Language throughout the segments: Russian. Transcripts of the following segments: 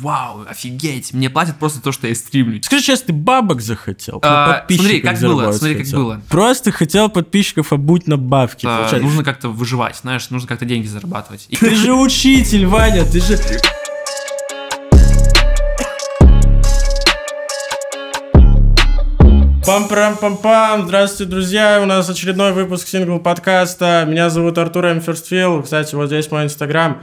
вау, офигеть, мне платят просто то, что я стримлю. Скажи честно, ты бабок захотел? А, смотри, как было, смотри, как хотел. было. Просто хотел подписчиков обуть на бабки. А, нужно как-то выживать, знаешь, нужно как-то деньги зарабатывать. И- Ты же учитель, Ваня, ты же... Пам-парам-пам-пам! Здравствуйте, друзья! У нас очередной выпуск сингл-подкаста. Меня зовут Артур М. Ферстфилл. Кстати, вот здесь мой инстаграм.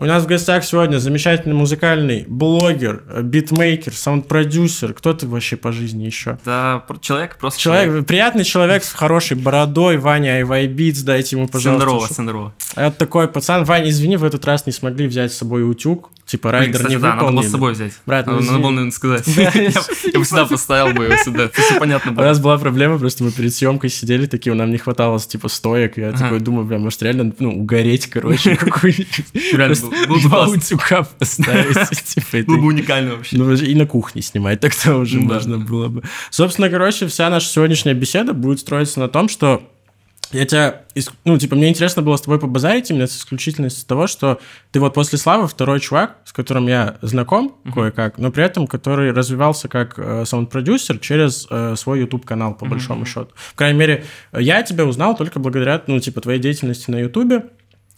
У нас в гостях сегодня замечательный музыкальный блогер, э, битмейкер, саунд-продюсер. Кто ты вообще по жизни еще? Да, человек просто Человек, приятный человек с хорошей бородой, Ваня IY Beats, дайте ему, пожалуйста. Ш- здорово. Это такой пацан. Ваня, извини, в этот раз не смогли взять с собой утюг. Типа райдер не да, надо было с собой взять. Брат, ну надо, извини. надо было, наверное, сказать. Я бы сюда поставил бы его сюда. Все понятно У было. нас была проблема, просто мы перед съемкой сидели такие, нам не хватало типа стоек, я такой думаю, бля, может реально, ну, угореть, короче, какой-нибудь. Реально, Два утюга поставить, типа, Было бы уникально вообще. Ну, и на кухне снимать, тогда уже Ну можно было бы. Собственно, короче, вся наша сегодняшняя беседа будет строиться на том, что я тебя, ну, типа, мне интересно было с тобой побазарить именно с исключительностью того, что ты вот после Славы второй чувак, с которым я знаком кое-как, но при этом который развивался как э, саунд-продюсер через э, свой YouTube-канал, по большому счету. В крайней мере, я тебя узнал только благодаря, ну, типа, твоей деятельности на YouTube.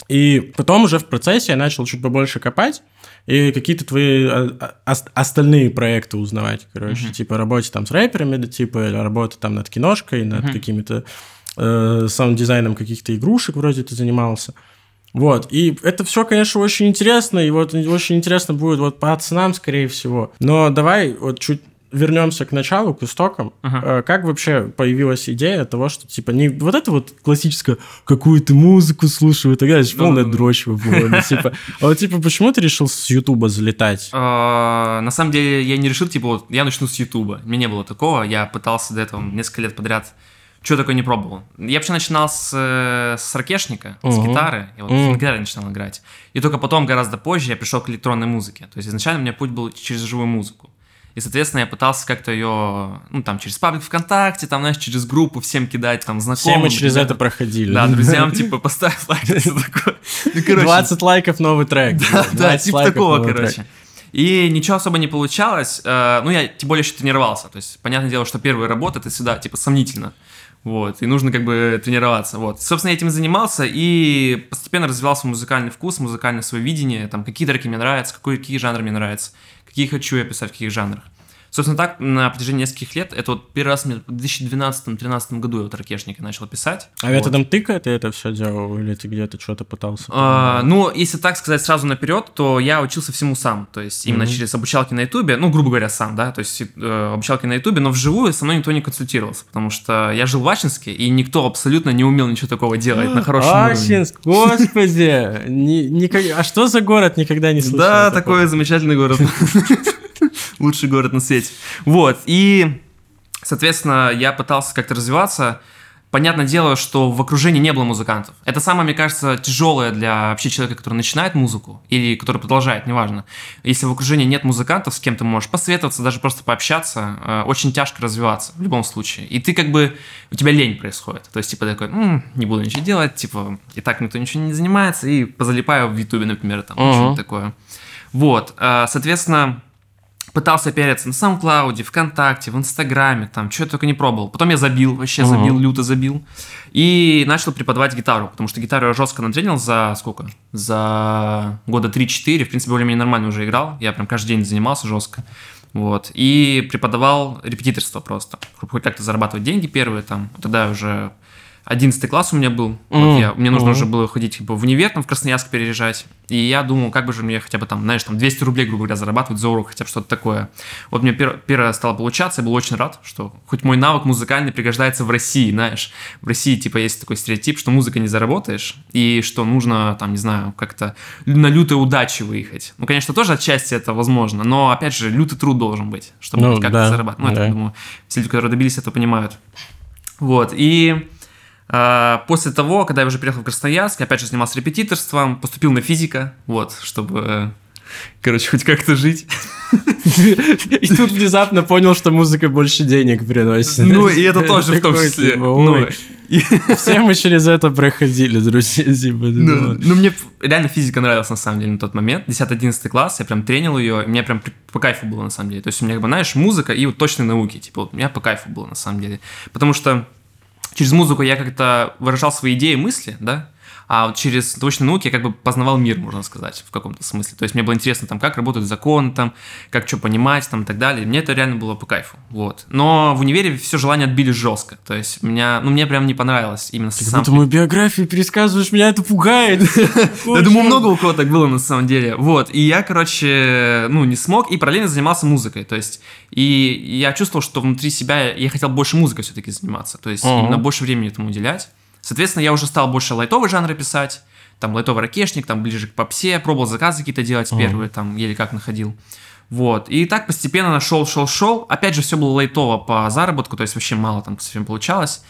И потом уже в процессе я начал чуть побольше копать и какие-то твои а, а, ос- остальные проекты узнавать, короче, типа работе там с рэперами, да, типа работа там над киношкой, над какими-то э, саунд-дизайном каких-то игрушек вроде ты занимался. Вот, и это все, конечно, очень интересно, и вот очень интересно будет вот по ценам, скорее всего. Но давай вот чуть вернемся к началу, к истокам. Ага. Э, Как вообще появилась идея того, что, типа, не вот это вот классическое какую-то музыку слушаю и так далее, же Ну, полная ну, дрочь вы было, типа. А вот, типа, почему ты решил с Ютуба залетать? А, На самом деле я не решил, типа, вот я начну с Ютуба. У меня не было такого. Я пытался до этого несколько лет подряд. Что такое не пробовал? Я вообще начинал с, э, с ракешника, с Мгм. гитары. Я вот Мгм. на гитаре начинал играть. И только потом, гораздо позже, я пришел к электронной музыке. То есть изначально у меня путь был через живую музыку. И, соответственно, я пытался как-то ее, ну, там, через паблик ВКонтакте, там, знаешь, через группу всем кидать, там, Все знакомым. мы через ребятам. это проходили. Да, друзьям, типа, поставь лайк, всё такое. Ну, короче, 20 лайков новый трек. да, да, 20 типа такого, короче. И ничего особо не получалось. Э, Ну, я тем более еще тренировался. То есть, понятное дело, что первая работа это всегда, типа, сомнительно. Вот, и нужно как бы тренироваться. Вот. Собственно, я этим занимался, и постепенно развивался музыкальный вкус, музыкальное свое видение, там, какие треки мне нравятся, какой, какие жанры мне нравятся, какие хочу я писать, в каких жанрах. Собственно, так на протяжении нескольких лет, это вот первый раз мне в 2012-2013 году я вот ракешника начал писать. А Вот. методом тыка ты это все делал, или ты где-то что-то пытался? А, ну, если так сказать сразу наперед, то я учился всему сам. То есть именно Мгм. через обучалки на Ютубе, ну, грубо говоря, сам, да, то есть э, обучалки на Ютубе, но вживую со мной никто не консультировался, потому что я жил в Ачинске, и никто абсолютно не умел ничего такого делать на хорошем уровне. Ачинск, господи! Ни- никак- А что за город никогда не слышал? Да, такой замечательный город. Лучший город на свете. Вот, и, соответственно, я пытался как-то развиваться. Понятное дело, что в окружении не было музыкантов. Это самое, мне кажется, тяжелое для вообще человека, который начинает музыку или который продолжает, неважно. Если в окружении нет музыкантов, с кем ты можешь посоветоваться, даже просто пообщаться, э, очень тяжко развиваться в любом случае. И ты как бы, у тебя лень происходит. То есть, типа, такой, «М, не буду ничего делать, типа, и так никто ничего не занимается, и позалипаю в Ютубе, например, там, Мгм. что-нибудь такое. Вот, э, соответственно, пытался пиариться на SoundCloud, ВКонтакте, в Инстаграме, там, что я только не пробовал. Потом я забил, вообще забил, люто забил. И начал преподавать гитару, потому что гитару я жестко натренил за сколько? За года 3-4, в принципе, более-менее нормально уже играл. Я прям каждый день занимался жестко. Вот. И преподавал репетиторство просто. Чтобы хоть как-то зарабатывать деньги первые там. Тогда уже 11 класс у меня был. Вот Мгм. я, мне нужно Мгм. уже было ходить типа, в универ, там, в Красноярск переезжать. И я думал, как бы же мне хотя бы там, знаешь, там 200 рублей, грубо говоря, зарабатывать за урок, хотя бы что-то такое. Вот мне пер- первое стало получаться, я был очень рад, что хоть мой навык музыкальный пригождается в России, знаешь. В России, типа, есть такой стереотип, что музыка не заработаешь, и что нужно, там, не знаю, как-то на лютой удаче выехать. Ну, конечно, тоже отчасти это возможно, но, опять же, лютый труд должен быть, чтобы Ну, как-то да, зарабатывать. Ну, это, да. я думаю, все люди, которые добились этого, понимают. Вот, и после того, когда я уже приехал в Красноярск, опять же занимался репетиторством, поступил на физика, вот, чтобы короче, хоть как-то жить. И тут внезапно понял, что музыка больше денег приносит. Ну, и это тоже в том числе. Типа, Ну, Все мы через это проходили, друзья. типа, Ну, ну, мне реально физика нравилась на самом деле на тот момент. 10-11 класс, я прям тренил ее, мне прям по кайфу было на самом деле. То есть у меня, как бы, знаешь, музыка и вот точные науки. Типа, вот у меня по кайфу было на самом деле. Потому что через музыку я как-то выражал свои идеи, мысли, да, а вот через точные науки я как бы познавал мир, можно сказать, в каком-то смысле. То есть мне было интересно, там, как работают законы, там, как что понимать, там, и так далее. И мне это реально было по кайфу, вот. Но в универе все желания отбили жестко. То есть меня, ну, мне прям не понравилось именно Как сам будто мою биографию пересказываешь, меня это пугает. я думаю, много у кого так было на самом деле. Вот. И я, короче, ну, не смог и параллельно занимался музыкой. То есть, и я чувствовал, что внутри себя я хотел больше музыкой все-таки заниматься. То есть, именно больше времени этому уделять. Соответственно, я уже стал больше лайтовый жанры писать. Там лайтовый ракешник, там ближе к попсе, пробовал заказы какие-то делать Ага. первые, там еле как находил. Вот. И так постепенно нашел, шел, шел. Опять же, все было лайтово по заработку, то есть вообще мало там совсем получалось.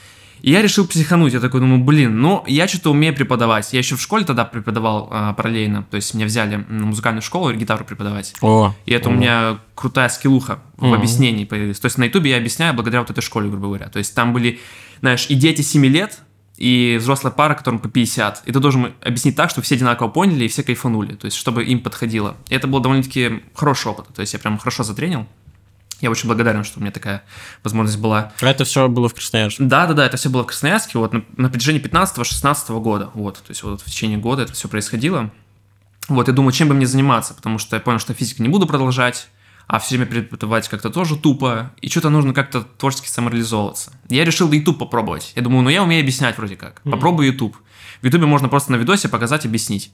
И я решил психануть. Я такой думаю, блин, ну, я что-то умею преподавать. Я еще в школе тогда преподавал а, параллельно. То есть меня взяли на музыкальную школу гитару преподавать. О, И это у меня крутая скиллуха в Мгм. объяснении появилась. То есть на ютубе я объясняю благодаря вот этой школе, грубо говоря. То есть там были, знаешь, и дети 7 лет, и взрослая пара, которым по 50. И ты должен объяснить так, чтобы все одинаково поняли и все кайфанули. То есть чтобы им подходило. И это был довольно-таки хороший опыт. То есть я прям хорошо затренил. Я очень благодарен, что у меня такая возможность была. это все было в Красноярске. Да, да, да, это все было в Красноярске, вот на, на протяжении 15-16 года, вот, то есть вот в течение года это все происходило. Вот, я думаю, чем бы мне заниматься, потому что я понял, что физику не буду продолжать, а все время преподавать как-то тоже тупо, и что-то нужно как-то творчески самореализовываться. Я решил YouTube попробовать. Я думаю, ну я умею объяснять вроде как. Попробую YouTube. В YouTube можно просто на видосе показать, объяснить.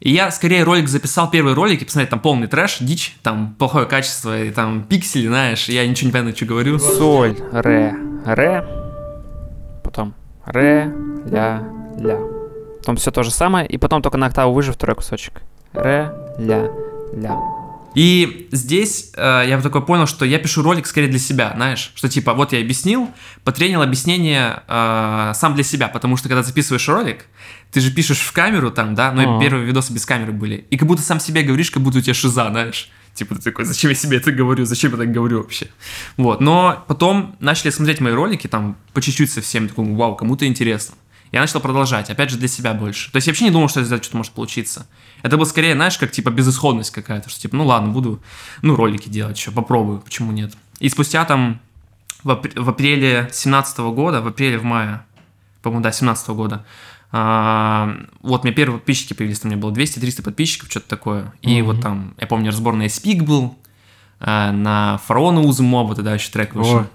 И я скорее ролик записал, первый ролик, и посмотреть, там полный трэш, дичь, там плохое качество, и там пиксели, знаешь, я ничего не понятно, что говорю. Соль, ре, ре, потом ре, ля, ля. Потом все то же самое, и потом только на октаву выше второй кусочек. Ре, ля, ля. И здесь э, я такой понял, что я пишу ролик скорее для себя, знаешь, что типа вот я объяснил, потренил объяснение э, сам для себя, потому что когда записываешь ролик, ты же пишешь в камеру там, да, и Ага. первые видосы без камеры были, и как будто сам себе говоришь, как будто у тебя шиза, знаешь. Типа ты такой, зачем я себе это говорю, зачем я так говорю вообще? Вот, но потом начали смотреть мои ролики там по чуть-чуть совсем, такой, вау, кому-то интересно. Я начал продолжать, опять же, для себя больше. То есть я вообще не думал, что из этого что-то может получиться. Это было скорее, знаешь, как типа безысходность какая-то, что типа, ну ладно, буду, ну, ролики делать еще, попробую, почему нет. И спустя там в, апр- в апреле 17 года, в апреле, в мае, по-моему, да, 17 года, а, вот меня первые подписчики появились, там у меня было 200-300 подписчиков, что-то такое. И Мгм. вот там, я помню, разбор на Speak был, на Фараона Узумоба тогда еще трек вышел. О.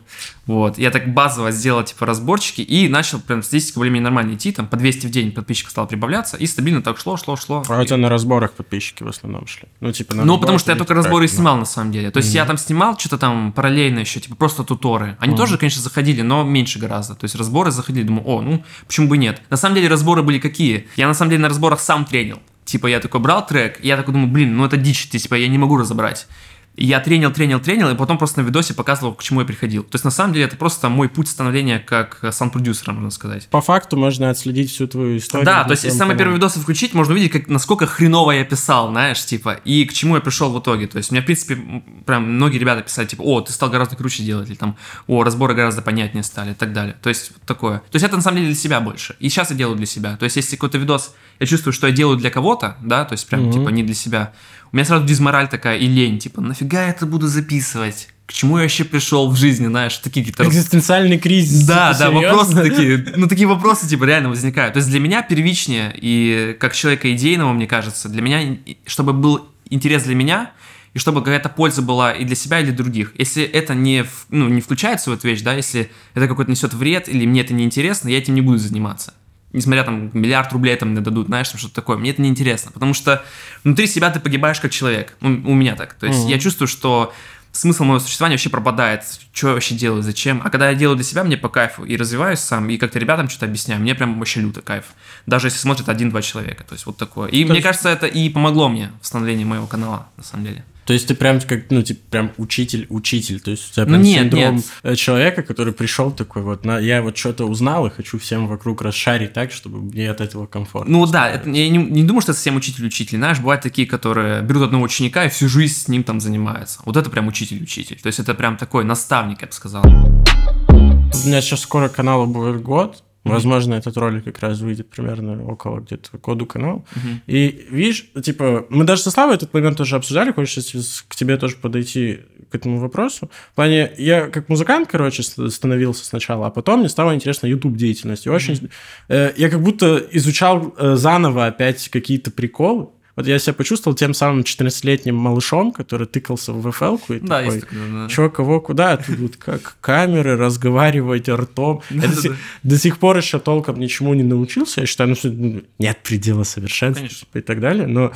Вот, я так базово сделал, типа, разборчики, и начал прям статистика более-менее нормально идти, там, по 200 в день подписчиков стало прибавляться, и стабильно так шло, шло, шло. А у тебя на разборах подписчики в основном шли? Ну, типа, на Ну, потому что я только разборы и да. снимал, на самом деле. То есть я там снимал что-то там параллельно еще, типа просто туторы. Они Мгм. тоже, конечно, заходили, но меньше гораздо. То есть разборы заходили, думаю, о, ну, почему бы нет. На самом деле разборы были какие? Я на самом деле на разборах сам тренил. Типа я такой брал трек, и я такой думаю, блин, ну это дичь, типа я не могу разобрать. И я тренил, тренил, тренил, и потом просто на видосе показывал, к чему я приходил. То есть на самом деле это просто мой путь становления как э, саунд-продюсера, можно сказать. По факту можно отследить всю твою историю. Да, то есть, если самые первые видосы включить, можно увидеть, как, насколько хреново я писал, знаешь, типа, и к чему я пришел в итоге. То есть, у меня, в принципе, прям многие ребята писали, типа, о, ты стал гораздо круче делать, или там, о, разборы гораздо понятнее стали, и так далее. То есть, вот такое. То есть, это на самом деле для себя больше. И сейчас я делаю для себя. То есть, если какой-то видос, я чувствую, что я делаю для кого-то, да, то есть, прям, Мгм. типа, не для себя, у меня сразу дизмораль такая и лень, типа, нафига я это буду записывать? К чему я вообще пришел в жизни, знаешь, такие какие-то Экзистенциальный кризис. да, да, серьезно? вопросы такие, ну такие вопросы типа реально возникают. То есть для меня первичнее и как человека идейного, мне кажется, для меня, чтобы был интерес для меня, и чтобы какая-то польза была и для себя, и для других. Если это не, ну, не включается в эту вещь, да, если это какой-то несет вред, или мне это неинтересно, я этим не буду заниматься. Несмотря там миллиард рублей там мне дадут, знаешь, там что-то такое, мне это неинтересно, потому что внутри себя ты погибаешь как человек. Ну, у меня так. То есть Мгм. я чувствую, что смысл моего существования вообще пропадает. Что я вообще делаю, зачем? А когда я делаю для себя, мне по кайфу и развиваюсь сам, и как-то ребятам что-то объясняю, мне прям вообще люто кайф. Даже если смотрит один-два человека. То есть вот такое. И То мне есть- кажется, это и помогло мне в становлении моего канала, на самом деле. То есть ты прям как, ну, типа, прям учитель-учитель. То есть у тебя Ну, прям нет, синдром нет. э, человека, который пришел такой вот, на, я вот что-то узнал и хочу всем вокруг расшарить так, чтобы мне от этого комфортно. Ну да, это, я не, не думаю, что это совсем учитель-учитель. Знаешь, бывают такие, которые берут одного ученика и всю жизнь с ним там занимаются. Вот это прям учитель-учитель. То есть это прям такой наставник, я бы сказал. У меня сейчас скоро каналу будет год. Возможно, этот ролик как раз выйдет примерно около где-то году канал. И видишь, типа, мы даже со Славой этот момент тоже обсуждали, хочешь к тебе тоже подойти к этому вопросу. В плане, я как музыкант, короче, становился сначала, а потом мне стало интересно YouTube деятельность. И очень, э, я как будто изучал э, заново опять какие-то приколы. Вот я себя почувствовал тем самым 14-летним малышом, который тыкался в VFL-ку и Да, такой, такое, да. Чё, кого, куда? А Тут вот как камеры, разговаривать ртом. Я до, сих, до сих пор еще толком ничему не научился. Я считаю, ну, что ну, нет предела совершенства Конечно. типа, и так далее. Но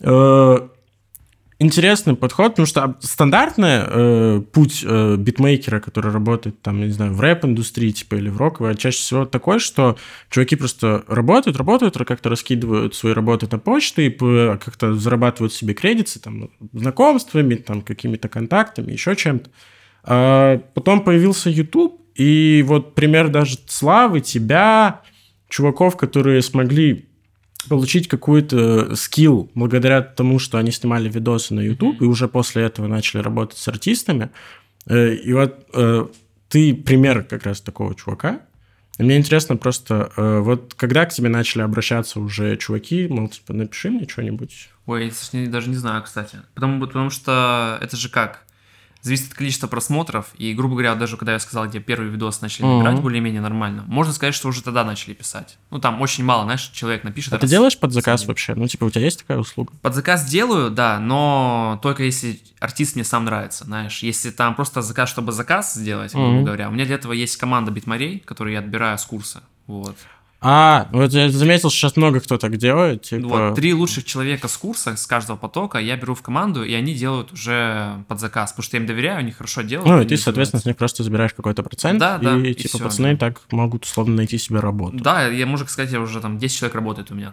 э, интересный подход, потому что стандартный э, путь э, битмейкера, который работает там, не знаю, в рэп-индустрии типа или в роковой, чаще всего такой, что чуваки просто работают, работают, как-то раскидывают свои работы на почты и п- как-то зарабатывают себе кредиты там знакомствами, там какими-то контактами, еще чем-то. А потом появился YouTube, и вот пример даже Славы, тебя, чуваков, которые смогли получить какой-то скилл благодаря тому, что они снимали видосы на YouTube, и уже после этого начали работать с артистами. Э, И вот э, ты пример как раз такого чувака. И мне интересно просто, э, вот когда к тебе начали обращаться уже чуваки, мол, типа, напиши мне что-нибудь. Ой, я даже не знаю, кстати. Потому, потому что это же как? Зависит от количества просмотров. И, грубо говоря, даже когда я сказал, где первый видос начали набирать более-менее нормально, можно сказать, что уже тогда начали писать. Ну, там очень мало, знаешь, человек напишет. А ты раз- делаешь под заказ сами. вообще? Ну, типа, у тебя есть такая услуга? Под заказ делаю, да, но только если артист мне сам нравится, знаешь. Если там просто заказ, чтобы заказ сделать, грубо Мгм. говоря, у меня для этого есть команда битмарей, которую я отбираю с курса. Вот. А, вот я заметил, что сейчас много кто так делает, типа... Вот, три лучших человека с курса, с каждого потока я беру в команду, и они делают уже под заказ, потому что я им доверяю, они хорошо делают. Ну, и ты, соответственно, с них просто забираешь какой-то процент, Да, да, и, и типа, всё, пацаны да. так могут условно найти себе работу. Да, я, можно сказать, я уже там 10 человек работает у меня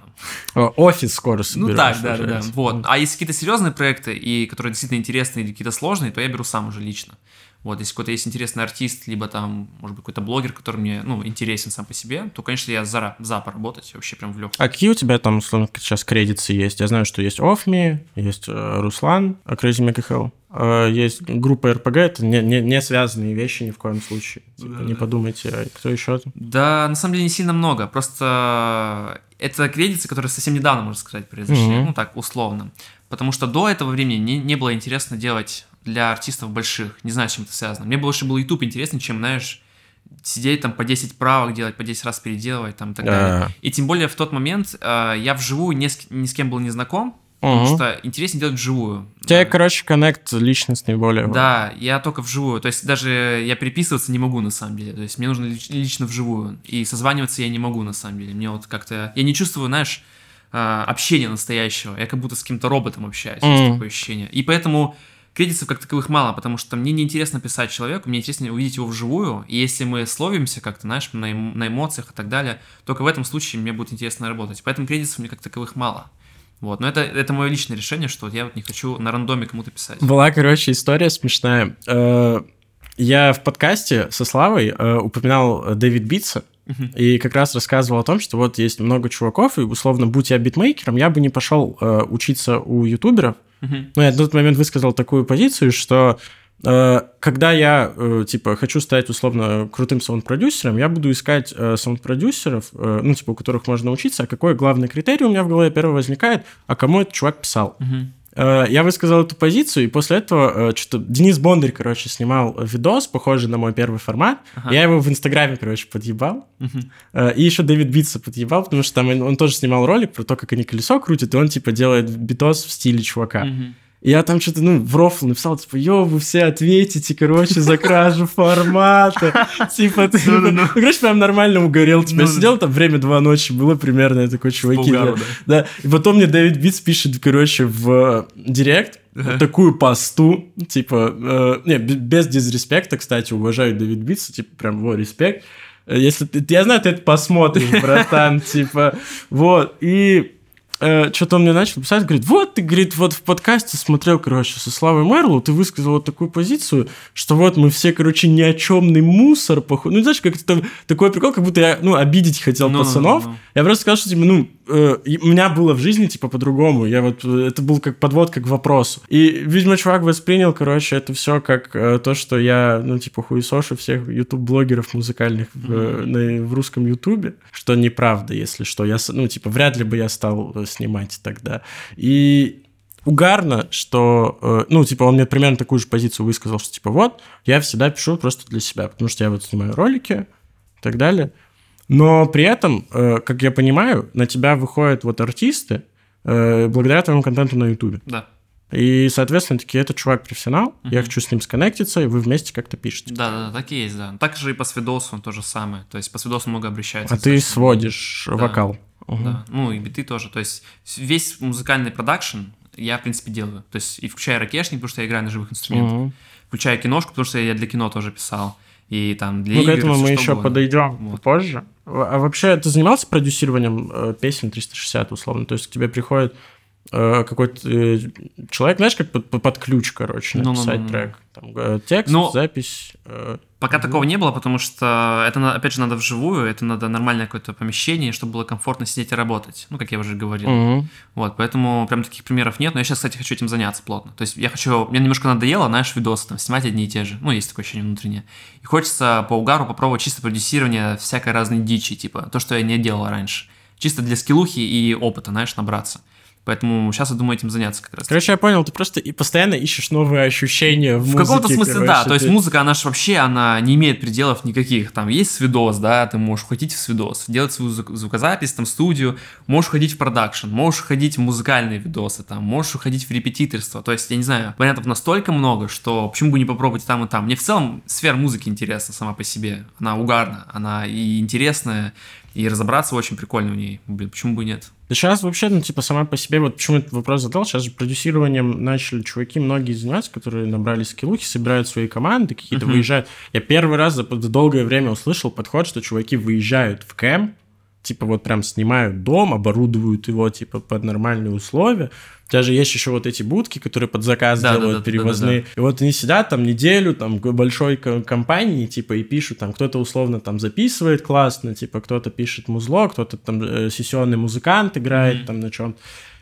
там. О, Офис скоро Ну соберешь, так, да, да, да. Вот. А если какие-то серьезные проекты, и которые действительно интересные или какие-то сложные, то я беру сам уже лично. Вот, если какой-то есть интересный артист, либо там, может быть, какой-то блогер, который мне, ну, интересен сам по себе, то, конечно, я за, за поработать, вообще прям в легкую. А какие у тебя там, условно, сейчас кредиты есть? Я знаю, что есть Офми, есть э, Руслан, э, Crazy Mega Hell, э, есть группа РПГ, это не, не, не связанные вещи ни в коем случае. Типа, Да, не да. подумайте, а кто еще? Да, на самом деле не сильно много. Просто это кредиты, которые совсем недавно, можно сказать, произошли. Мгм. Ну, так, условно. Потому что до этого времени не, не было интересно делать для артистов больших. Не знаю, с чем это связано. Мне больше был YouTube интереснее, чем, знаешь, сидеть там по 10 правок делать, по 10 раз переделывать там и так далее. А, И тем более в тот момент э, я вживую ни с, ни с кем был не знаком, потому мгм. что интереснее делать вживую. У тебя, Да. короче, коннект личностный более. Да, я только вживую. То есть даже я переписываться не могу на самом деле. То есть мне нужно лич- лично вживую. И созваниваться я не могу на самом деле. Мне вот как-то... Я не чувствую, знаешь, а, общения настоящего. Я как будто с каким-то роботом общаюсь. Есть Мгм. такое ощущение. И поэтому кредитов как таковых мало, потому что мне неинтересно писать человеку, мне интересно увидеть его вживую. И если мы словимся как-то, знаешь, на, эм- на эмоциях и так далее, только в этом случае мне будет интересно работать. Поэтому кредитов мне как таковых мало. Вот, но это, это мое личное решение, что вот я вот не хочу на рандоме кому-то писать. Была, короче, история смешная. Э, Я в подкасте со Славой э, упоминал э, Дэвид Битса, и как раз рассказывал о том, что вот есть много чуваков, и, условно, будь я битмейкером, я бы не пошел э, учиться у ютуберов. Но я на тот момент высказал такую позицию, что э, когда я, э, типа, хочу стать, условно, крутым саунд-продюсером, я буду искать э, саунд-продюсеров, ну, типа, у которых можно учиться, а какой главный критерий у меня в голове первый возникает, а кому этот чувак писал. Мгм. Э, Я высказал эту позицию, и после этого что-то Денис Бондарь, короче, снимал видос, похожий на мой первый формат. Ага. Я его в Инстаграме, короче, подъебал. Э, И еще Дэвид Битса подъебал, потому что там он, тоже снимал ролик про то, как они колесо крутят, и он, типа, делает битос в стиле чувака. Мгм. И я там что-то, ну, в рофл написал, типа, йо, вы все ответите, короче, за кражу формата. Типа, ты... Ну-ну-ну. Ну, короче, прям нормально угорел. Типа, я сидел там время два ночи, было примерно, я такой, чуваки, да. и потом мне David Beats пишет, короче, в э, директ такую посту, типа, э, не, без дизреспекта, кстати, уважаю Дэвид Битса, типа, прям, во, респект. Э, Если ты, я знаю, ты это посмотришь, братан, типа, вот, и э, что-то он мне начал писать, говорит, вот ты, говорит, вот в подкасте смотрел, короче, со Славой Marlow, ты высказал вот такую позицию, что вот мы все, короче, ниочемный мусор, походу. Ну, знаешь, как-то такой прикол, как будто я, ну, обидеть хотел Ну, ну, пацанов. ну, ну. Я просто сказал, что, типа, ну, э, у меня было в жизни, типа, по-другому. Я вот, э, это был как подводка к вопросу. И, видимо, чувак воспринял, короче, это все как э, то, что я, ну, типа, хуесошу всех ютуб-блогеров музыкальных в, э, на- в русском ютубе, что неправда, если что. Я, ну, типа, вряд ли бы я стал э, снимать тогда. И угарно, что, ну, типа, он мне примерно такую же позицию высказал, что, типа, вот, я всегда пишу просто для себя, потому что я вот снимаю ролики и так далее. Но при этом, э, как я понимаю, на тебя выходят вот артисты э, благодаря твоему контенту на Ютубе. Да. И, соответственно, такие, этот чувак профессионал, я Мгм. хочу с ним сконнектиться, и вы вместе как-то пишете. Да, да, так и есть, да. Так же и по свидосу то же самое. То есть по свидосу много обращаются. А ты сводишь Да. вокал. Мгм. Да, ну и биты тоже. То есть весь музыкальный продакшн я, в принципе, делаю. То есть и включая ракешник, потому что я играю на живых инструментах, Мгм. включая киношку, потому что я для кино тоже писал. И там для Ну, к игр, этому всё мы еще угодно. подойдем Вот. позже. А вообще, ты занимался продюсированием э, песен 360, условно? То есть к тебе приходит какой-то э, человек, знаешь, как под, под ключ, короче, Ну-ну-ну-ну. написать трек. Там, э, текст, Ну, запись. э, Пока Мгм. такого не было, потому что это, опять же, надо вживую, это надо нормальное какое-то помещение, чтобы было комфортно сидеть и работать. Ну, как я уже говорил. мгм. Вот, поэтому прям таких примеров нет, но я сейчас, кстати, хочу этим заняться плотно. То есть я хочу, мне немножко надоело, знаешь, видосы там снимать одни и те же. Ну, есть такое ощущение внутреннее. И хочется по угару попробовать чисто продюсирование всякой разной дичи, типа то, что я не делал раньше. Чисто для скиллухи и опыта, знаешь, набраться. Поэтому сейчас я думаю этим заняться как раз. Короче, я понял, ты просто и постоянно ищешь новые ощущения в, В каком-то музыке, смысле, короче, да. То есть ты- музыка, она же вообще, она не имеет пределов никаких. Там есть свидос, да, ты можешь уходить в свидос, делать свою звук- звукозапись, там, студию, можешь уходить в продакшн, можешь уходить в музыкальные видосы, там, можешь уходить в репетиторство. То есть, я не знаю, вариантов настолько много, что почему бы не попробовать там и там. Мне в целом сфера музыки интересна сама по себе. Она угарна, она и интересная, и разобраться очень прикольно в ней. Блин, почему бы и нет? Да сейчас вообще, ну, типа, сама по себе, вот почему этот вопрос задал, сейчас же продюсированием начали чуваки многие заниматься, которые набрали скиллухи, собирают свои команды, какие-то Мгм. выезжают. Я первый раз за за долгое время услышал подход, что чуваки выезжают в кэм, типа вот прям снимают дом, оборудуют его, типа, под нормальные условия. У тебя же есть еще вот эти будки, которые под заказ Да, да, делают, да, да, перевозные. И вот они сидят там неделю, там, большой ко- компании, типа, и пишут, там, кто-то условно там записывает классно, типа, кто-то пишет музло, кто-то там э, сессионный музыкант играет Мгм. там на чем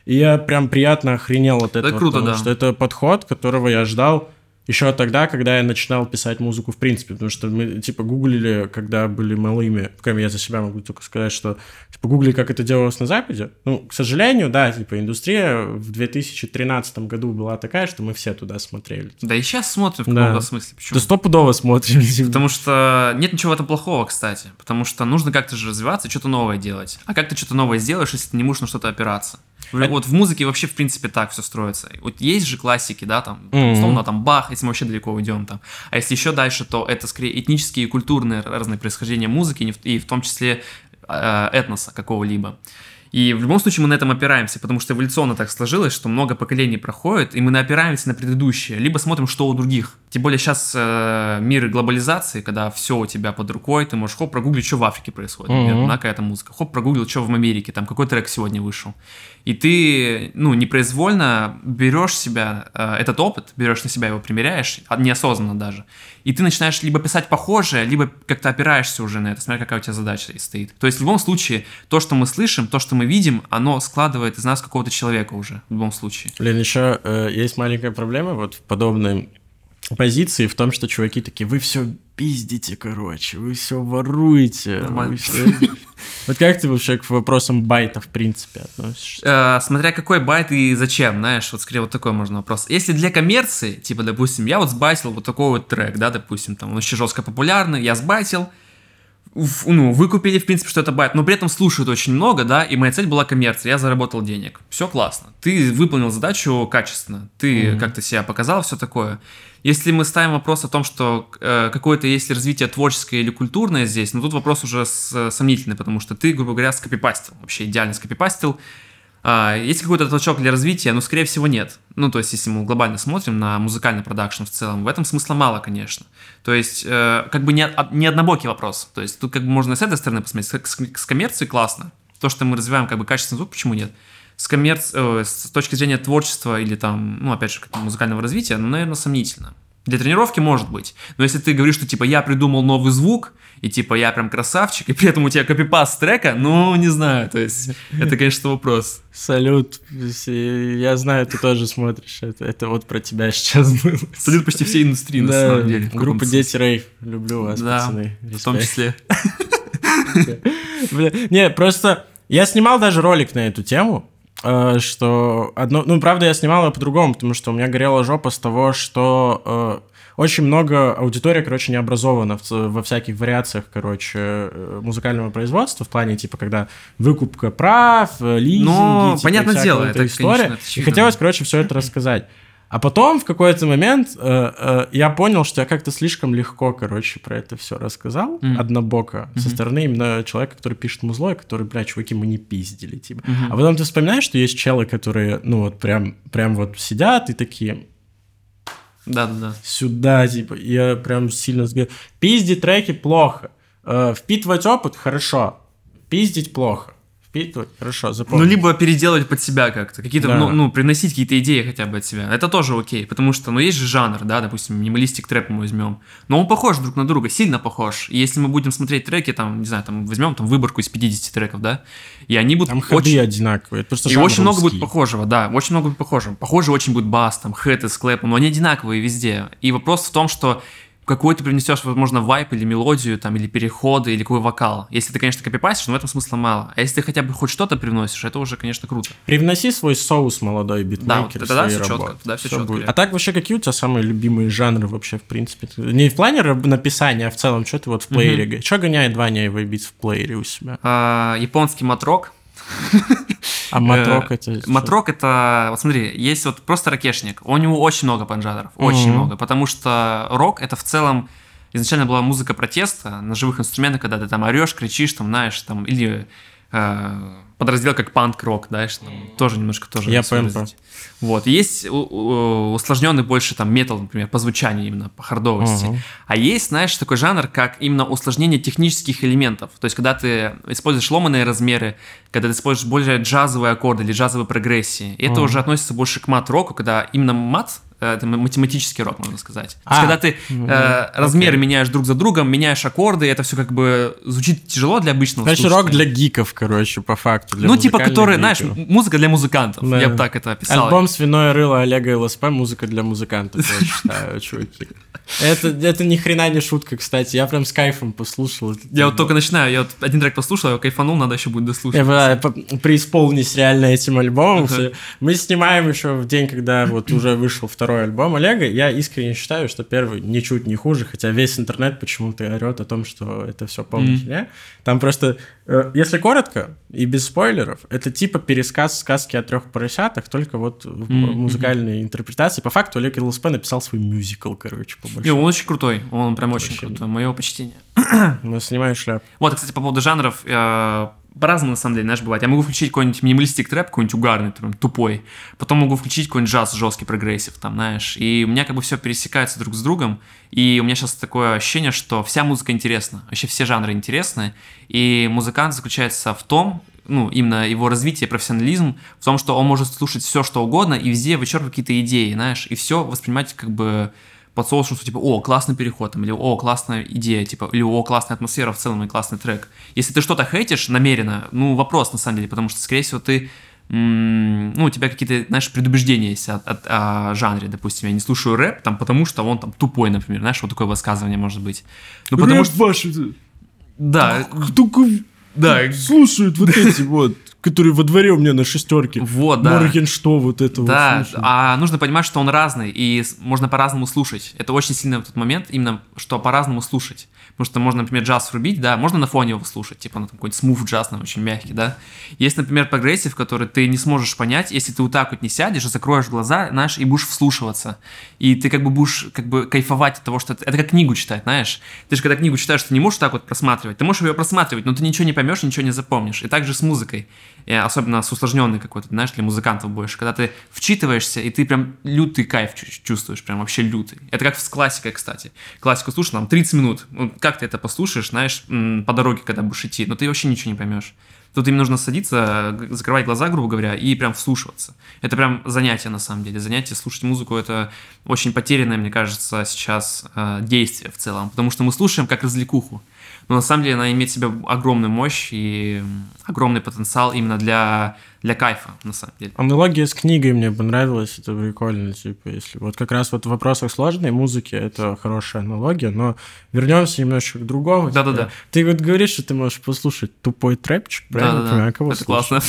И я прям приятно охренел от этого, круто, потому да. что это подход, которого я ждал еще тогда, когда я начинал писать музыку в принципе, потому что мы, типа, гуглили, когда были малыми, кроме я за себя могу только сказать, что, типа, гуглили, как это делалось на Западе. Ну, к сожалению, да, типа, индустрия в 2013 году была такая, что мы все туда смотрели. Да и сейчас смотрим в Да. каком-то смысле. Почему? Да стопудово смотрим. типа. Потому что нет ничего в этом плохого, кстати. Потому что нужно как-то же развиваться и что-то новое делать. А как ты что-то новое сделаешь, если ты не можешь на что-то опираться? А- Вот в музыке вообще, в принципе, так все строится. Вот есть же классики, да, там, Мгм. условно, там, Бах, если мы вообще далеко уйдем там. А если еще дальше, то это скорее этнические и культурные разные происхождения музыки, и в том числе э, этноса какого-либо. И в любом случае мы на этом опираемся, потому что эволюционно так сложилось, что много поколений проходит, и мы на- опираемся на предыдущее, либо смотрим, что у других. Тем более сейчас э, мир глобализации, когда все у тебя под рукой, ты можешь хоп, прогуглить, что в Африке происходит, например, Мгм. да, какая-то музыка, хоп, прогуглил, что в Америке, там какой трек сегодня вышел. И ты, ну, непроизвольно берешь себя, э, этот опыт, берешь на себя его, примеряешь, а, неосознанно даже, и ты начинаешь либо писать похожее, либо как-то опираешься уже на это, смотря какая у тебя задача и стоит. То есть в любом случае, то, что мы слышим, то, что мы видим, оно складывает из нас какого-то человека уже, в любом случае. Блин, еще э, есть маленькая проблема вот в подобной позиции в том, что чуваки такие, вы все пиздите, короче, вы все воруете. Нормально. вы всё-» Вот как ты вообще к вопросам байта в принципе относишься? Э, смотря какой байт и зачем, знаешь, вот скорее вот такой можно вопрос. Если для коммерции, типа, допустим, я вот сбайтил вот такой вот трек, да, допустим, там, он еще жестко популярный, я сбайтил, ну, выкупили, в принципе, что это байт, но при этом слушают очень много, да, и моя цель была коммерция, я заработал денег. Все классно. Ты выполнил задачу качественно, ты Мгм. как-то себя показал, все такое. Если мы ставим вопрос о том, что э, какое-то есть развитие творческое или культурное здесь, ну тут вопрос уже с- сомнительный, потому что ты, грубо говоря, скопипастил, вообще идеально скопипастил. А, есть какой-то толчок для развития, но, скорее всего, нет. Ну, то есть, если мы глобально смотрим на музыкальный продакшн в целом, в этом смысла мало, конечно. То есть, э, как бы не, од- не однобокий вопрос. То есть, тут как бы можно с этой стороны посмотреть. С, коммерцией классно. То, что мы развиваем как бы качественный звук, почему нет? с, коммерц... э, с точки зрения творчества или там, ну, опять же, музыкального развития, ну, наверное, сомнительно. Для тренировки может быть. Но если ты говоришь, что типа я придумал новый звук, и типа я прям красавчик, и при этом у тебя копипаст трека, ну, не знаю, то есть это, конечно, вопрос. Салют. Я знаю, ты тоже смотришь. Это, это вот про тебя сейчас было. Салют почти всей индустрии, на самом деле. группа Дети Рейв. Люблю вас, Да, пацаны. В том числе. Не, просто я снимал даже ролик на эту тему, э, что одно, ну правда я снимал его по-другому, потому что у меня горела жопа с того, что э, очень много аудитория, короче, не образована во всяких вариациях, короче, э, музыкального производства в плане типа когда выкупка прав, э, лизинги, Ну, типа, понятное дело, это, история. конечно, И хотелось, короче, все это рассказать. А потом в какой-то момент э, э, я понял, что я как-то слишком легко, короче, про это все рассказал, Мгм. однобоко, со Мгм. стороны именно человека, который пишет музло, и который, бля, чуваки, мы не пиздили, типа. Мгм. А потом ты вспоминаешь, что есть челы, которые, ну вот прям, прям вот сидят и такие, Да-да-да. сюда, типа, я прям сильно сбил. Пиздить треки плохо, Э, впитывать опыт хорошо, пиздить плохо, впитывать хорошо, Ну, запомни. либо переделывать под себя как-то, какие-то, Да. ну, ну, приносить какие-то идеи хотя бы от себя. Это тоже окей, потому что, ну, есть же жанр, да, допустим, минималистик трэп мы возьмем, но он похож друг на друга, сильно похож. И если мы будем смотреть треки, там, не знаю, там, возьмем там выборку из 50 треков, да, и они будут Там очень... одинаковые, это просто И жанр очень много будет русский. похожего, да, очень много будет похожего. Похоже очень будет бас, там, хэты с клэпом, но они одинаковые везде. И вопрос в том, что какой ты принесешь, возможно, вайп или мелодию, там, или переходы, или какой вокал. Если ты, конечно, копипастишь, но в этом смысла мало. А если ты хотя бы хоть что-то привносишь, это уже, конечно, круто. Привноси свой соус, молодой битмейкер. Да, вот это да, в свои всё чётко, работы. да, всё Всё чётко, будет. реально. А так вообще какие у тебя самые любимые жанры вообще, в принципе? Не в плане написания, а в целом, что ты вот в плеере... Что гоняет Ваня и в плеере у себя? А, японский матрок. А матрок Э, это... что? Матрок это, вот смотри, есть вот просто ракешник. У него очень много поджанров, очень много, потому что рок это в целом изначально была музыка протеста на живых инструментах, когда ты там орешь, кричишь, там, знаешь, там, или э, подраздел как панк-рок, знаешь, там, тоже немножко тоже. Я понял. Вот, есть усложненный больше там метал, например, по звучанию именно, по хардовости. Мгм. А есть, знаешь, такой жанр, как именно усложнение технических элементов. То есть, когда ты используешь ломаные размеры, когда ты используешь более джазовые аккорды или джазовые прогрессии. И это Мгм. уже относится больше к мат-року, когда именно мат это математический рок, можно сказать. То есть, А, когда ты мгм, э, размеры окей. меняешь друг за другом, меняешь аккорды, это все как бы звучит тяжело для обычного Значит, рок слушателя. для гиков, короче, по факту. Ну, типа, которые, знаешь, гиков. м- музыка для музыкантов. Да. Я бы так это описал. Альбом «Свиное рыло» Олега ЛСП «Музыка для музыкантов», я считаю, чуваки. Это, это ни хрена не шутка, кстати. Я прям с кайфом послушал. Я вот только начинаю, я вот один трек послушал, я кайфанул, надо еще будет дослушать. Я по- преисполнись реально этим альбомом. Мы снимаем еще в день, когда вот уже вышел второй альбом Олега. Я искренне считаю, что первый ничуть не хуже, хотя весь интернет почему-то орет о том, что это все полная фигня. Там просто, э, если коротко и без спойлеров, это типа пересказ сказки о трех поросятах, только вот в Мгм. музыкальной интерпретации. По факту Олег ЛСП написал свой мюзикл, короче, по большому. он очень крутой, он прям очень Вообще. крутой, мое почтение. Ну, снимаю шляп. Вот, кстати, по поводу жанров, э, по-разному, на самом деле, знаешь, бывает. Я могу включить какой-нибудь minimalistic трэп, какой-нибудь угарный, прям тупой. Потом могу включить какой-нибудь джаз жесткий, прогрессив, там, знаешь. И у меня как бы все пересекается друг с другом. И у меня сейчас такое ощущение, что вся музыка интересна. Вообще все жанры интересны. И музыкант заключается в том, ну, именно его развитие, профессионализм, в том, что он может слушать все, что угодно, и везде вычеркивать какие-то идеи, знаешь, и все воспринимать как бы под соусом, что типа, о, классный переход, там, или о, классная идея, типа, или о, классная атмосфера в целом и классный трек. Если ты что-то хейтишь намеренно, ну, вопрос на самом деле, потому что, скорее всего, ты ну, у тебя какие-то, знаешь, предубеждения есть от, от- о жанре, допустим, я не слушаю рэп, там, потому что он там тупой, например, знаешь, вот такое высказывание может быть. Ну, потому что, ваш, да, кто да, слушают вот эти вот, которые во дворе у меня на шестерке. вот, да. Моргенштерн вот это Да, вот слушают. а нужно понимать, что он разный, и можно по-разному слушать. Это очень сильно в тот момент, именно, что по-разному слушать. Потому что можно, например, джаз врубить, да, можно на фоне его слушать, типа, ну, там какой-нибудь smooth jazz, ну, очень мягкий, да. Есть, например, прогрессив, который ты не сможешь понять, если ты вот так вот не сядешь, закроешь глаза, знаешь, и будешь вслушиваться. И ты как бы будешь, как бы, кайфовать от того, что... Это, как книгу читать, знаешь. Ты же когда книгу читаешь, ты не можешь так вот просматривать. Ты можешь ее просматривать, но ты ничего не поймешь, ничего не запомнишь. И также с музыкой. И особенно с усложненной какой-то, знаешь, для музыкантов больше. Когда ты вчитываешься, и ты прям лютый кайф чу- чувствуешь, прям вообще лютый. Это как с классикой, кстати. Классику слушал, там 30 минут. Как ты это послушаешь, знаешь, по дороге, когда будешь идти, но ты вообще ничего не поймешь. Тут им нужно садиться, закрывать глаза, грубо говоря, и прям вслушиваться. Это прям занятие, на самом деле. Занятие слушать музыку — это очень потерянное, мне кажется, сейчас э, действие в целом. Потому что мы слушаем как развлекуху. Но на самом деле она имеет в себе огромную мощь и огромный потенциал именно для, для кайфа, на самом деле. Аналогия с книгой мне понравилась, это прикольно, типа, если вот как раз вот в вопросах сложной музыки это хорошая аналогия, но вернемся немножко к другому. Да-да-да. Типа, Ты вот говоришь, что ты можешь послушать тупой трэпчик, правильно Да-да-да. понимаю? Кого Это классно.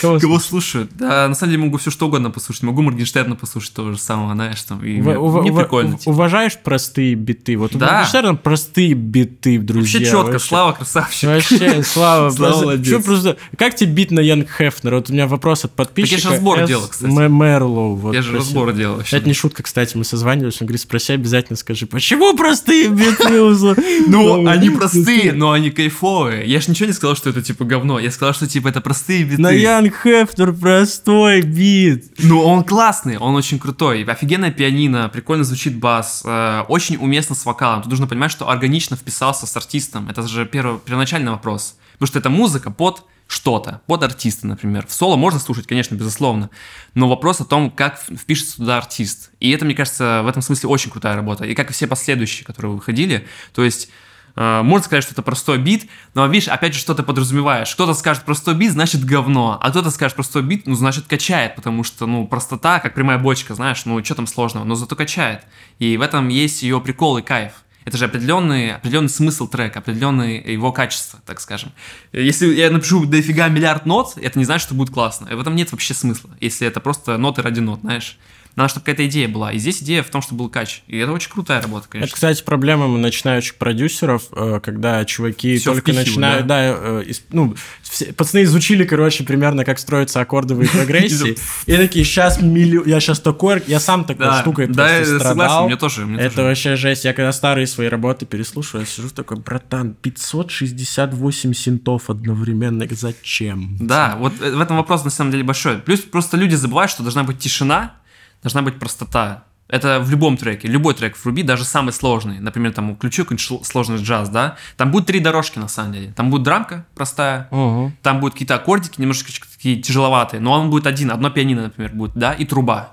Кого Кого слушают? Да, на самом деле могу все что угодно послушать. Могу Моргенштерна послушать того же самого, знаешь, там. И мне, мне прикольно. типа. Уважаешь простые биты? Вот у Да. Моргенштерна простые биты, друзья. Вообще четко, вообще. Слава красавчик. Вообще, Слава, Слава молодец. чё просто- Как тебе бит на Янг Хефнер? Вот у меня вопрос от подписчика. я ж разбор С. делал, кстати. М- Мерлоу. вот Я же просил. разбор делал вообще. Это не шутка, кстати, мы созванивались, он говорит, спроси обязательно, скажи, почему простые биты? Узла?» Ну, они простые, но они кайфовые. Я же ничего не сказал, что это типа говно. Я сказал, что типа это простые биты. На Янг Хефнер простой бит. Ну, он классный, он очень крутой. Офигенное пианино, прикольно звучит бас, э, очень уместно с вокалом. Тут нужно понимать, что органично вписался с артистом. Это же первый, первоначальный вопрос. Потому что это музыка под что-то, под артиста, например. В соло можно слушать, конечно, безусловно. Но вопрос о том, как впишется туда артист. И это, мне кажется, в этом смысле очень крутая работа. И как и все последующие, которые выходили. То есть Э, Можно сказать, что это простой бит, но видишь, опять же, что ты подразумеваешь. Кто-то скажет простой бит, значит говно, а кто-то скажет простой бит, ну, значит качает, потому что, ну, простота, как прямая бочка, знаешь, ну, что там сложного, но зато качает. И в этом есть ее прикол и кайф. Это же определенный, определенный смысл трека, определенное его качество, так скажем. Если я напишу дофига миллиард нот, это не значит, что будет классно. В этом нет вообще смысла, если это просто ноты ради нот, знаешь. Надо, чтобы какая-то идея была. И здесь идея в том, что был кач. И это очень крутая работа, Это, конечно. кстати, проблема начинающих продюсеров, э, когда чуваки Всё только впихивают, начинают, да, э, из- ну, все- пацаны изучили, короче, примерно, как строятся аккордовые прогрессии, и такие, сейчас миллион, я сейчас такой, я сам такой Да, штукой да, согласен, мне тоже. Это вообще жесть. Я когда старые свои работы переслушиваю, я сижу такой, братан, 568 синтов одновременно. Зачем? Да, вот э, в этом вопрос на самом деле большой. Плюс просто люди забывают, что должна быть тишина, должна быть простота. Это в любом треке, любой трек вруби, даже самый сложный. Например, там включу какой-нибудь сложный джаз, да? Там будет три дорожки на самом деле. Там будет драмка простая, Мгм. там будут какие-то аккордики немножко такие тяжеловатые, но он будет один, одно пианино, например, будет, да, и труба.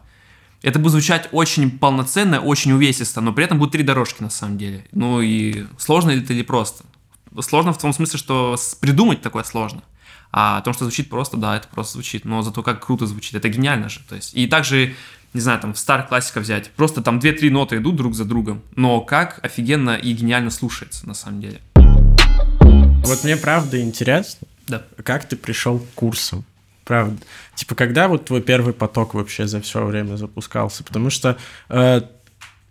Это будет звучать очень полноценно, очень увесисто, но при этом будет три дорожки на самом деле. Ну и сложно это или просто? Сложно в том смысле, что придумать такое сложно. А о том, что звучит просто, да, это просто звучит. Но зато как круто звучит, это гениально же. То есть, и также, не знаю, там в старых классиках взять, просто там две-три ноты идут друг за другом, но как офигенно и гениально слушается на самом деле. Вот мне правда интересно, Да. как ты пришел к курсам? Правда. Типа, когда вот твой первый поток вообще за все время запускался? Потому что э,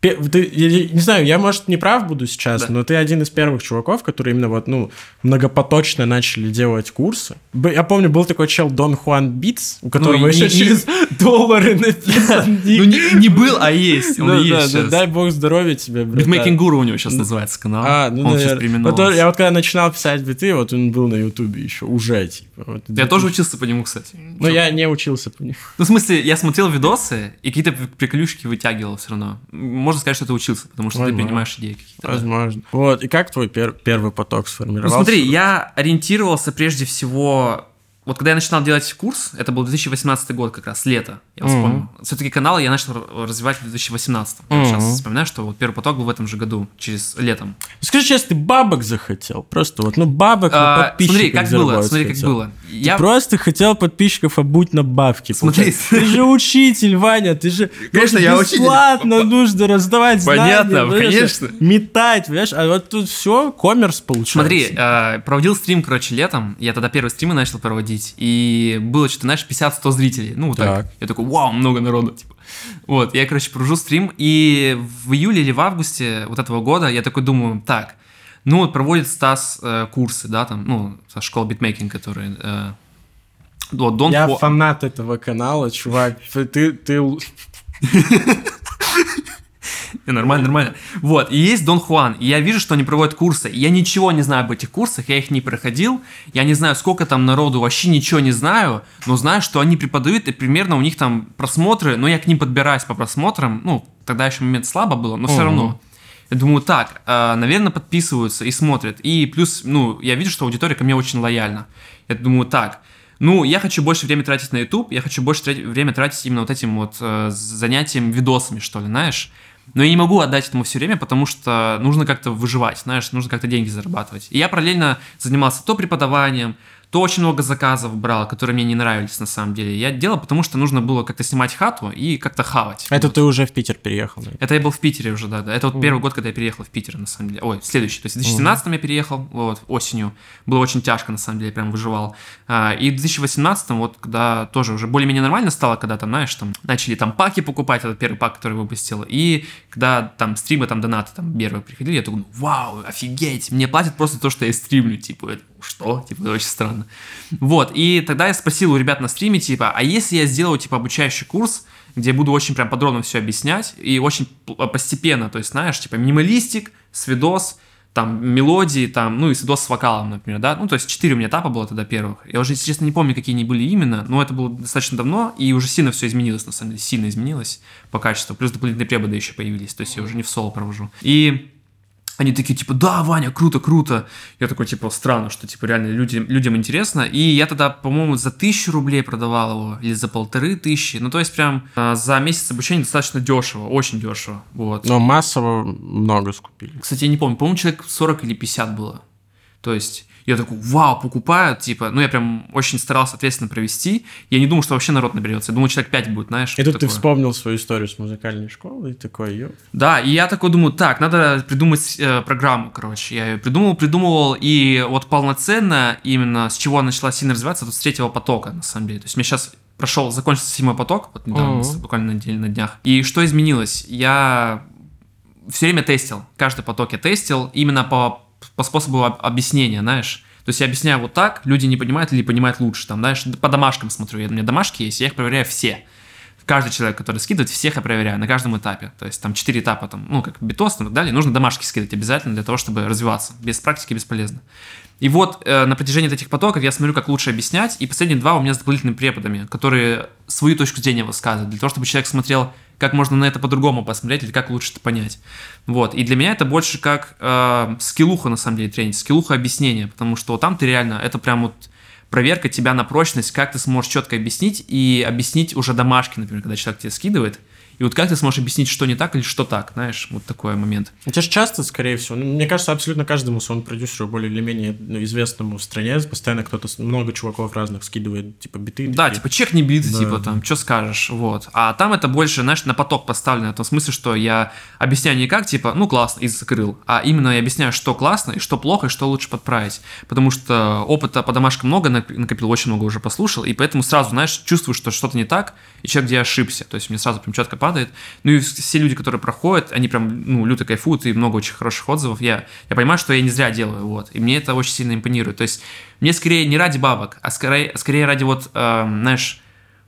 ты, я- я не знаю, я, может, не прав буду сейчас, Да. но ты один из первых чуваков, которые именно вот, ну, многопоточно начали делать курсы. Я помню, был такой чел Дон Хуан Beats, у которого и еще не- через доллары написан. Ну, не, не был, а есть. Он Да, есть да, да, сейчас. дай бог здоровья тебе, братан. Битмейкинг Гуру у него сейчас называется канал. А, ну, он сейчас наверное. переименовался. Вот он- я вот когда начинал писать биты, вот он был на Ютубе еще, уже, типа. вот Я тоже учился по нему, кстати. Но я не учился по нему. Ну, в смысле, я смотрел видосы и какие-то приключки вытягивал все равно. Можно сказать, что ты учился, потому что Возможно. ты принимаешь идеи какие-то. да. Возможно. Вот, и как твой пер- первый поток Ну, сформировался? смотри, я ориентировался прежде всего... Вот когда я начинал делать курс, это был 2018 год как раз, лето, я Мгм. вспомнил. Все-таки канал я начал развивать в 2018. Я Мгм. сейчас вспоминаю, что вот первый поток был в этом же году, через летом. Скажи честно, ты бабок захотел? Просто вот, ну, бабок А, подписчиков смотри, как было, смотри, как хотел. было. Ты Я просто хотел подписчиков обуть на бабки. Смотри. Ты же учитель, Ваня, ты же Конечно, я учитель. бесплатно нужно раздавать Понятно, конечно. Метать, понимаешь? А вот тут все, коммерс получается. Смотри, э, проводил стрим, короче, летом. Я тогда первый стрим начал проводить. И было что-то, знаешь, 50-100 зрителей. Ну, вот так. Так. Я такой, вау, много народу, типа. Вот, я, короче, провожу стрим. И в июле или в августе вот этого года я такой думаю, так, ну вот проводит Стас э, курсы, да, там, ну, со школы битмейкинг, которые... Э, вот, Don't Я фанат этого канала, чувак. Ты, ты, Нормально, нормально. Вот, и есть Дон Хуан, и я вижу, что они проводят курсы. И Я ничего не знаю об этих курсах, я их не проходил, я не знаю, сколько там народу, вообще ничего не знаю, но знаю, что они преподают, и примерно у них там просмотры, но я к ним подбираюсь по просмотрам, ну, тогда еще момент слабо было, но все равно. Я думаю, так, э, наверное, подписываются и смотрят. И плюс, ну, я вижу, что аудитория ко мне очень лояльна. Я думаю, так, ну, я хочу больше времени тратить на YouTube, я хочу больше тратить, время тратить именно вот этим вот э, занятием видосами, что ли, знаешь. Но я не могу отдать этому все время, потому что нужно как-то выживать, знаешь, нужно как-то деньги зарабатывать. И я параллельно занимался то преподаванием, то очень много заказов брал, которые мне не нравились на самом деле. Я делал, потому что нужно было как-то снимать хату и как-то хавать. Это Вот. ты уже в Питер переехал. да? Это я был в Питере уже, да, да. Это вот Мгм. первый год, когда я переехал в Питер, на самом деле. Ой, следующий. То есть в 2017 я переехал, вот, осенью. Было очень тяжко, на самом деле, прям выживал. А, и в 2018, вот, когда тоже уже более-менее нормально стало, когда там, знаешь, там, начали там паки покупать, это первый пак, который выпустил. И когда там стримы, там, донаты, там, первые приходили, я такой, вау, офигеть, мне платят просто то, что я стримлю, типа, это что? Типа, это очень странно. Вот, и тогда я спросил у ребят на стриме, типа, а если я сделаю, типа, обучающий курс, где буду очень прям подробно все объяснять и очень п- постепенно, то есть, знаешь, типа, минималистик, свидос, там, мелодии, там, ну, и свидос с вокалом, например, да, ну, то есть, четыре у меня этапа было тогда первых. Я уже, если честно, не помню, какие они были именно, но это было достаточно давно, и уже сильно все изменилось, на самом деле, сильно изменилось по качеству, плюс дополнительные преподы еще появились, то есть, я уже не в соло провожу. И они такие, типа, да, Ваня, круто, круто. Я такой, типа, странно, что, типа, реально люди, людям интересно. И я тогда, по-моему, за тысячу рублей продавал его, или за полторы тысячи. Ну, то есть, прям а, за месяц обучения достаточно дешево, очень дешево. Вот. Но массово много скупили. Кстати, я не помню, по-моему, человек 40 или 50 было. То есть, я такой, вау, покупают, типа, ну, я прям очень старался ответственно провести. Я не думал, что вообще народ наберется. Я думал, человек 5 будет, знаешь. И тут ты такое. вспомнил свою историю с музыкальной школы и такой, ё. Да, и я такой думаю, так, надо придумать э, программу, короче. Я ее придумал, придумывал, и вот полноценно именно с чего она начала сильно развиваться, тут с третьего потока, на самом деле. То есть мне сейчас прошел, закончился седьмой поток, вот недавно, Мгм. буквально на на днях. И что изменилось? Я все время тестил, каждый поток я тестил именно по, по способу об- объяснения, знаешь. То есть я объясняю вот так, люди не понимают или понимают лучше, там, знаешь, по домашкам смотрю, я- у меня домашки есть, я их проверяю все каждый человек, который скидывает, всех я проверяю на каждом этапе. То есть там 4 этапа, там, ну, как битос и так далее. Нужно домашки скидывать обязательно для того, чтобы развиваться. Без практики бесполезно. И вот э, на протяжении этих потоков я смотрю, как лучше объяснять. И последние два у меня с дополнительными преподами, которые свою точку зрения высказывают. Для того, чтобы человек смотрел, как можно на это по-другому посмотреть или как лучше это понять. Вот. И для меня это больше как э, скиллуха, на самом деле, тренинг. Скиллуха объяснения. Потому что там ты реально, это прям вот проверка тебя на прочность, как ты сможешь четко объяснить и объяснить уже домашки, например, когда человек тебе скидывает, и вот как ты сможешь объяснить, что не так или что так, знаешь, вот такой момент. У тебя же часто, скорее всего, ну, мне кажется, абсолютно каждому саунд-продюсеру более или менее ну, известному в стране постоянно кто-то, много чуваков разных скидывает, типа, биты. Да, такие. типа чек не бит, Да. типа там, что скажешь, вот. А там это больше, знаешь, на поток поставлено, в том смысле, что я объясняю не как, типа, ну классно, и закрыл, а именно я объясняю, что классно, и что плохо, и что лучше подправить. Потому что опыта по домашкам много нак- накопил, очень много уже послушал, и поэтому сразу, знаешь, чувствую, что что-то не так, и человек, где я ошибся. То есть мне сразу прям четко падает. Ну и все люди, которые проходят, они прям, ну, люто кайфуют, и много очень хороших отзывов. Я, я понимаю, что я не зря делаю, вот. И мне это очень сильно импонирует. То есть мне скорее не ради бабок, а скорее, скорее ради вот, эм, знаешь,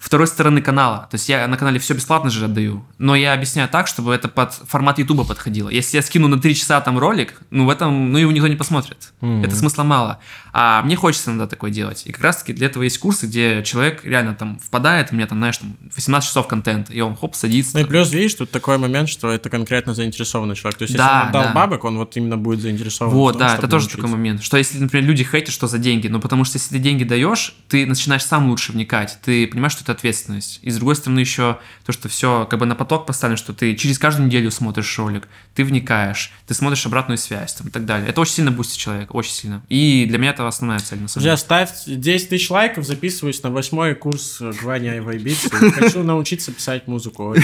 второй стороны канала. То есть я на канале все бесплатно же отдаю, но я объясняю так, чтобы это под формат Ютуба подходило. Если я скину на 3 часа там ролик, ну в этом, ну его никто не посмотрит. Мгм. Это смысла мало. А мне хочется иногда такое делать. И как раз таки для этого есть курсы, где человек реально там впадает, у меня там, знаешь, там 18 часов контента, и он хоп, садится. Ну и плюс, видишь, тут такой момент, что это конкретно заинтересованный человек. То есть, Да, если он отдал да. бабок, он вот именно будет заинтересован. Вот, том, да, это тоже научиться. такой момент. Что если, например, люди хейтят, что за деньги? Ну, потому что если ты деньги даешь, ты начинаешь сам лучше вникать. Ты понимаешь, что это ответственность. И с другой стороны, еще то, что все как бы на поток поставлено, что ты через каждую неделю смотришь ролик, ты вникаешь, ты смотришь обратную связь там, и так далее. Это очень сильно бустит человека, очень сильно. И для меня это основная цель, на самом деле. ставь 10 тысяч лайков, записываюсь на восьмой курс э, Гваня и Вайбицы. Хочу научиться писать музыку.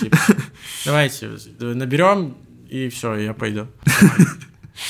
Типа, Давайте, э, наберем, и все, я пойду.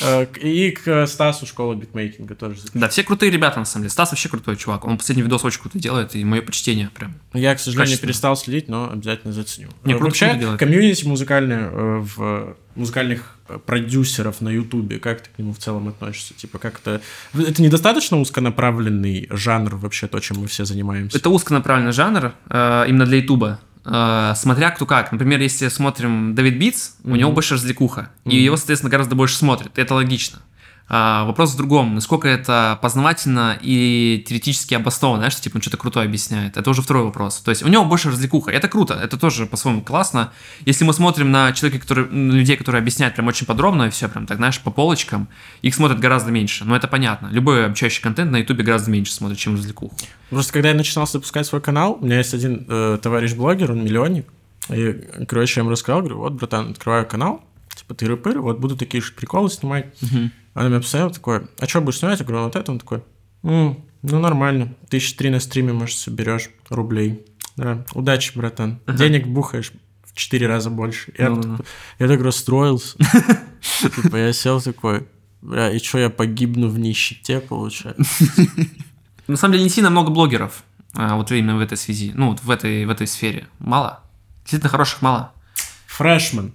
Э, И к Стасу школа битмейкинга тоже. Да, все крутые ребята, на самом деле. Стас вообще крутой чувак. Он последний видос очень круто делает, и мое почтение прям. Я, к сожалению, перестал следить, но обязательно заценю. Не, Вообще, комьюнити музыкальное э, в музыкальных э, продюсеров на Ютубе, как ты к нему в целом относишься? Типа, как это... Это недостаточно узконаправленный жанр вообще, то, чем мы все занимаемся? Это узконаправленный жанр, именно для Ютуба. Э, смотря кто как. Например, если смотрим David Beats, у него больше развлекуха. И его, соответственно, гораздо больше смотрят. Это логично. А, вопрос в другом, насколько это познавательно и теоретически обосновано, знаешь, что типа он что-то крутое объясняет. Это уже второй вопрос. То есть у него больше развлекуха. Это круто, это тоже по-своему классно. Если мы смотрим на человека, который, на людей, которые объясняют прям очень подробно и все прям так, знаешь, по полочкам, их смотрят гораздо меньше. Но это понятно. Любой обучающий контент на ютубе гораздо меньше смотрит, чем развлекуху. Просто когда я начинал запускать свой канал, у меня есть один э, товарищ-блогер, он миллионник. И, короче, я ему рассказал, говорю, вот, братан, открываю канал, типа, ты рыпыр, вот буду такие же приколы снимать. Мгм. Она меня постоянно такой, а что будешь снимать? Я говорю, вот это. Он такой, «М, ну нормально, тысячи три на стриме, может, соберешь рублей. Да, удачи, братан. Ага. Денег бухаешь в четыре раза больше. Я, Ну-ну-ну. такой- я так расстроился. Типа я сел такой, бля, и что, я погибну в нищете, получается? На самом деле не сильно много блогеров, а, вот именно в этой связи, ну, вот в этой, в этой сфере. Мало. Действительно хороших мало. Фрешман.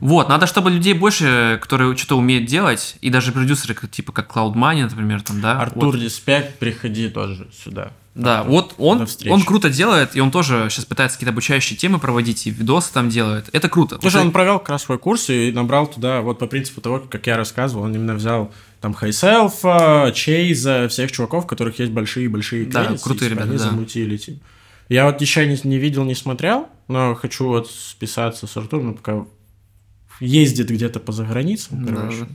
Вот, надо, чтобы людей больше, которые что-то умеют делать, и даже продюсеры, типа как Cloud Money, например, там, да. Артур вот. Диспект, приходи тоже сюда. Да, Артур, вот он, он круто делает, и он тоже сейчас пытается какие-то обучающие темы проводить, и видосы там делает. Это круто. Слушай, Вот он провел как раз свой курс и набрал туда, вот по принципу того, как я рассказывал, он именно взял там Хайселфа, Чейза, всех чуваков, у которых есть большие-большие Да, крутые типа, ребята, они да. замутили, типа. Я вот еще не, не видел, не смотрел, но хочу вот списаться с Артуром, ну, пока ездит где-то по заграницам, Да, короче. да.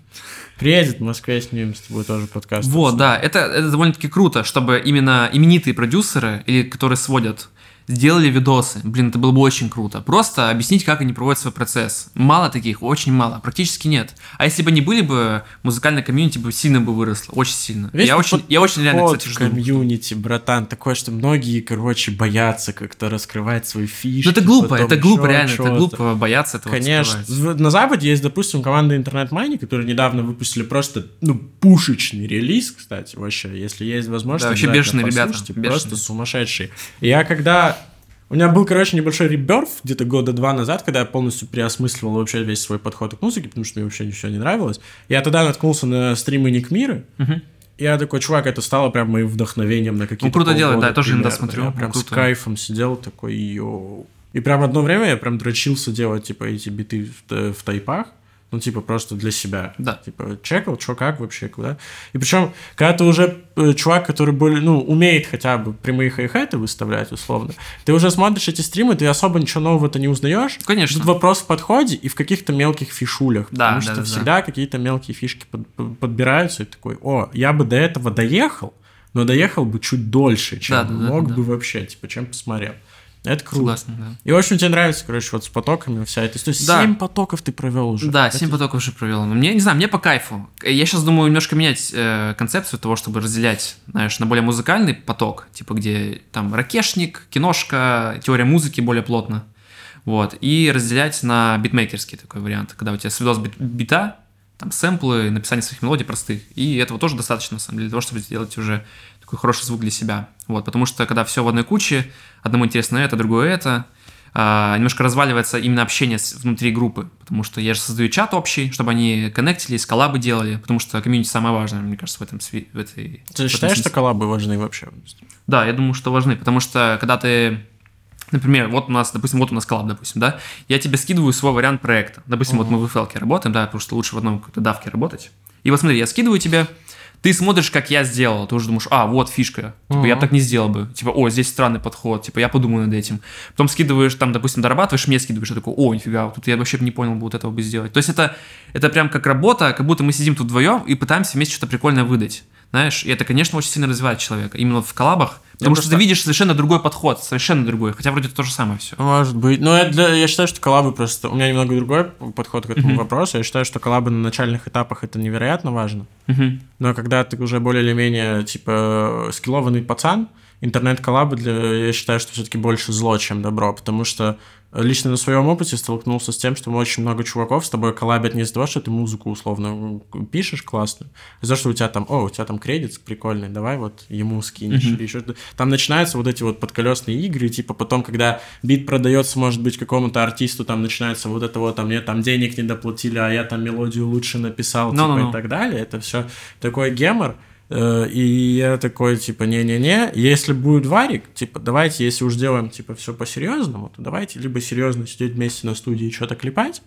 Приедет в Москве, снимем с тобой тоже подкаст. Вот, да, это, это довольно-таки круто, чтобы именно именитые продюсеры, или которые сводят, сделали видосы. Блин, это было бы очень круто. Просто объяснить, как они проводят свой процесс. Мало таких, очень мало, практически нет. А если бы не были бы, музыкальная комьюнити бы сильно бы выросло, очень сильно. Весь я, очень, я очень реально, кстати, жду. комьюнити, братан, такое, что многие, короче, боятся как-то раскрывать свои фишки. Ну это глупо, потом это глупо, реально, это глупо бояться этого Конечно. раскрывать. На Западе есть, допустим, команда Internet Money, которые недавно выпустили просто, ну, пушечный релиз, кстати, вообще. Если есть возможность, Да, вообще бешеные ребята, бешеные. Просто сумасшедшие. Я когда... У меня был, короче, небольшой реберф где-то года два назад, когда я полностью переосмысливал вообще весь свой подход к музыке, потому что мне вообще ничего не нравилось. Я тогда наткнулся на стримы Ник и я такой, чувак, это стало прям моим вдохновением на какие-то Ну, круто делает, да, я тоже иногда смотрю, Я ну, прям с круто. кайфом сидел такой, йоу. И прям одно время я прям дрочился делать, типа, эти биты в, т- в тайпах. Ну, типа, просто для себя. Да. Типа, чекал, что как вообще, куда. И причем, когда ты уже э, чувак, который более, ну, умеет хотя бы прямые хай-хеты выставлять, условно, ты уже смотришь эти стримы, ты особо ничего нового-то не узнаешь. Конечно. Тут вопрос в подходе и в каких-то мелких фишулях. Да, потому да, что да, да. всегда какие-то мелкие фишки под- под- подбираются, и такой, о, я бы до этого доехал, но доехал бы чуть дольше, чем Да, да, да, мог да. бы вообще, типа, чем посмотрел. Это круто. Согласен, да. И, в общем, тебе нравится, короче, вот с потоками вся эта история. Да. Семь потоков ты провел уже. Да, Это- 7 потоков уже провел. Но мне, не знаю, мне по кайфу. Я сейчас думаю немножко менять э, концепцию того, чтобы разделять, знаешь, на более музыкальный поток, типа где там ракешник, киношка, теория музыки более плотно. Вот. И разделять на битмейкерский такой вариант, когда у тебя свидос бит- бита, там сэмплы, написание своих мелодий простых. И этого тоже достаточно, на самом деле, для того, чтобы сделать уже такой хороший звук для себя. Вот, потому что когда все в одной куче, одному интересно это, другое это, а, немножко разваливается именно общение с- внутри группы, потому что я же создаю чат общий, чтобы они коннектились, коллабы делали, потому что комьюнити самое важное, мне кажется, в этом в этой. в Ты этом считаешь, что смысле. коллабы важны вообще? Да, я думаю, что важны, потому что когда ты Например, вот у нас, допустим, вот у нас коллаб, допустим, да, я тебе скидываю свой вариант проекта. Допустим, вот мы в FL работаем, да, потому что лучше в одном какой-то давке работать. И вот смотри, я скидываю тебе, ты смотришь, как я сделал, ты уже думаешь, а, вот фишка, типа, я Мгм. так не сделал бы, типа, о, здесь странный подход, типа, я подумаю над этим. Потом скидываешь, там, допустим, дорабатываешь, мне скидываешь, я такой, о, нифига, тут я вообще не понял бы вот этого бы сделать. То есть это, это прям как работа, как будто мы сидим тут вдвоем и пытаемся вместе что-то прикольное выдать. Знаешь, и это, конечно, очень сильно развивает человека, именно в коллабах, потому что просто- ты видишь совершенно другой подход, совершенно другой, хотя вроде то же самое все. Может быть. Но я, для- я считаю, что коллабы просто... У меня немного другой подход к этому Мгм. вопросу. Я считаю, что коллабы на начальных этапах это невероятно важно. Но когда ты уже более или менее, типа, скиллованный пацан, интернет-коллабы, для, я считаю, что все-таки больше зло, чем добро, потому что лично на своем опыте столкнулся с тем, что очень много чуваков с тобой коллабят не из-за того, что ты музыку условно пишешь классную, а из-за того, что у тебя там, о, у тебя там кредит прикольный, давай вот ему скинешь или еще. Там начинаются вот эти вот подколесные игры, типа потом, когда бит продается, может быть, какому-то артисту, там начинается вот это вот, там мне там денег не доплатили, а я там мелодию лучше написал, типа Ну-ну-ну. и так далее. Это все такой гемор. Э, И я такой, типа, не-не-не, если будет варик, типа, давайте, если уж делаем, типа, все по-серьезному, то давайте либо серьезно сидеть вместе на студии и что-то клепать,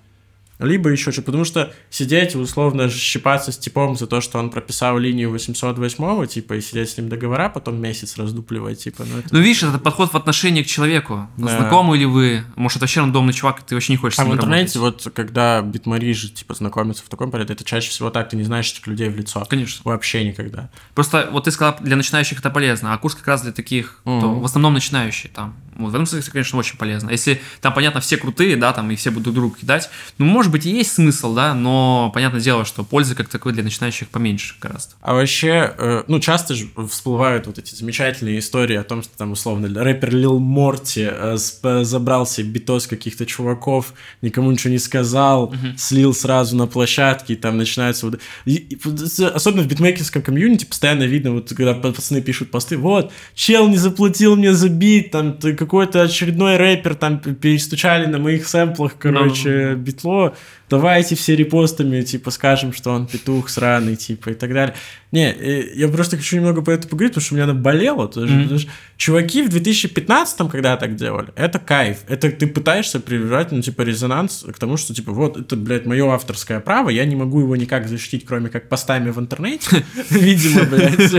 либо еще что потому что сидеть, условно, щипаться с типом за то, что он прописал линию 808, типа, и сидеть с ним договора, потом месяц раздупливать, типа, ну это... Ну, видишь, это подход в отношении к человеку. Да. Знакомы ли вы? Может, вообще рандомный чувак, и ты вообще не хочешь А в интернете, работать? вот, когда битмари же, типа, знакомятся в таком порядке, это чаще всего так, ты не знаешь этих людей в лицо. Конечно. Вообще никогда. Просто вот ты сказал, для начинающих это полезно, а курс как раз для таких, кто Мгм. в основном начинающие там. Вот в этом смысле, конечно, очень полезно. Если там, понятно, все крутые, да, там, и все будут друг другу кидать, ну, может быть, и есть смысл, да, но понятное дело, что пользы как такой для начинающих поменьше гораздо. А вообще, э, ну, часто же всплывают вот эти замечательные истории о том, что там, условно, рэпер Лил Морти э, забрал себе битос каких-то чуваков, никому ничего не сказал, слил сразу на площадке, и там начинается вот... и- и особенно в битмейкерском комьюнити постоянно видно, вот когда пацаны пишут посты, вот, чел не заплатил мне за бит, там какой-то очередной рэпер, там перестучали на моих сэмплах, короче, битло, давайте все репостами, типа, скажем, что он петух сраный, типа, и так далее. Не, э, я просто хочу немного по этому поговорить, потому что у меня наболело. тоже, Мгм. потому что чуваки в 2015-м, когда так делали, это кайф. Это ты пытаешься прививать, ну, типа, резонанс к тому, что, типа, вот, это, блядь, мое авторское право, я не могу его никак защитить, кроме как постами в интернете, видимо, блядь.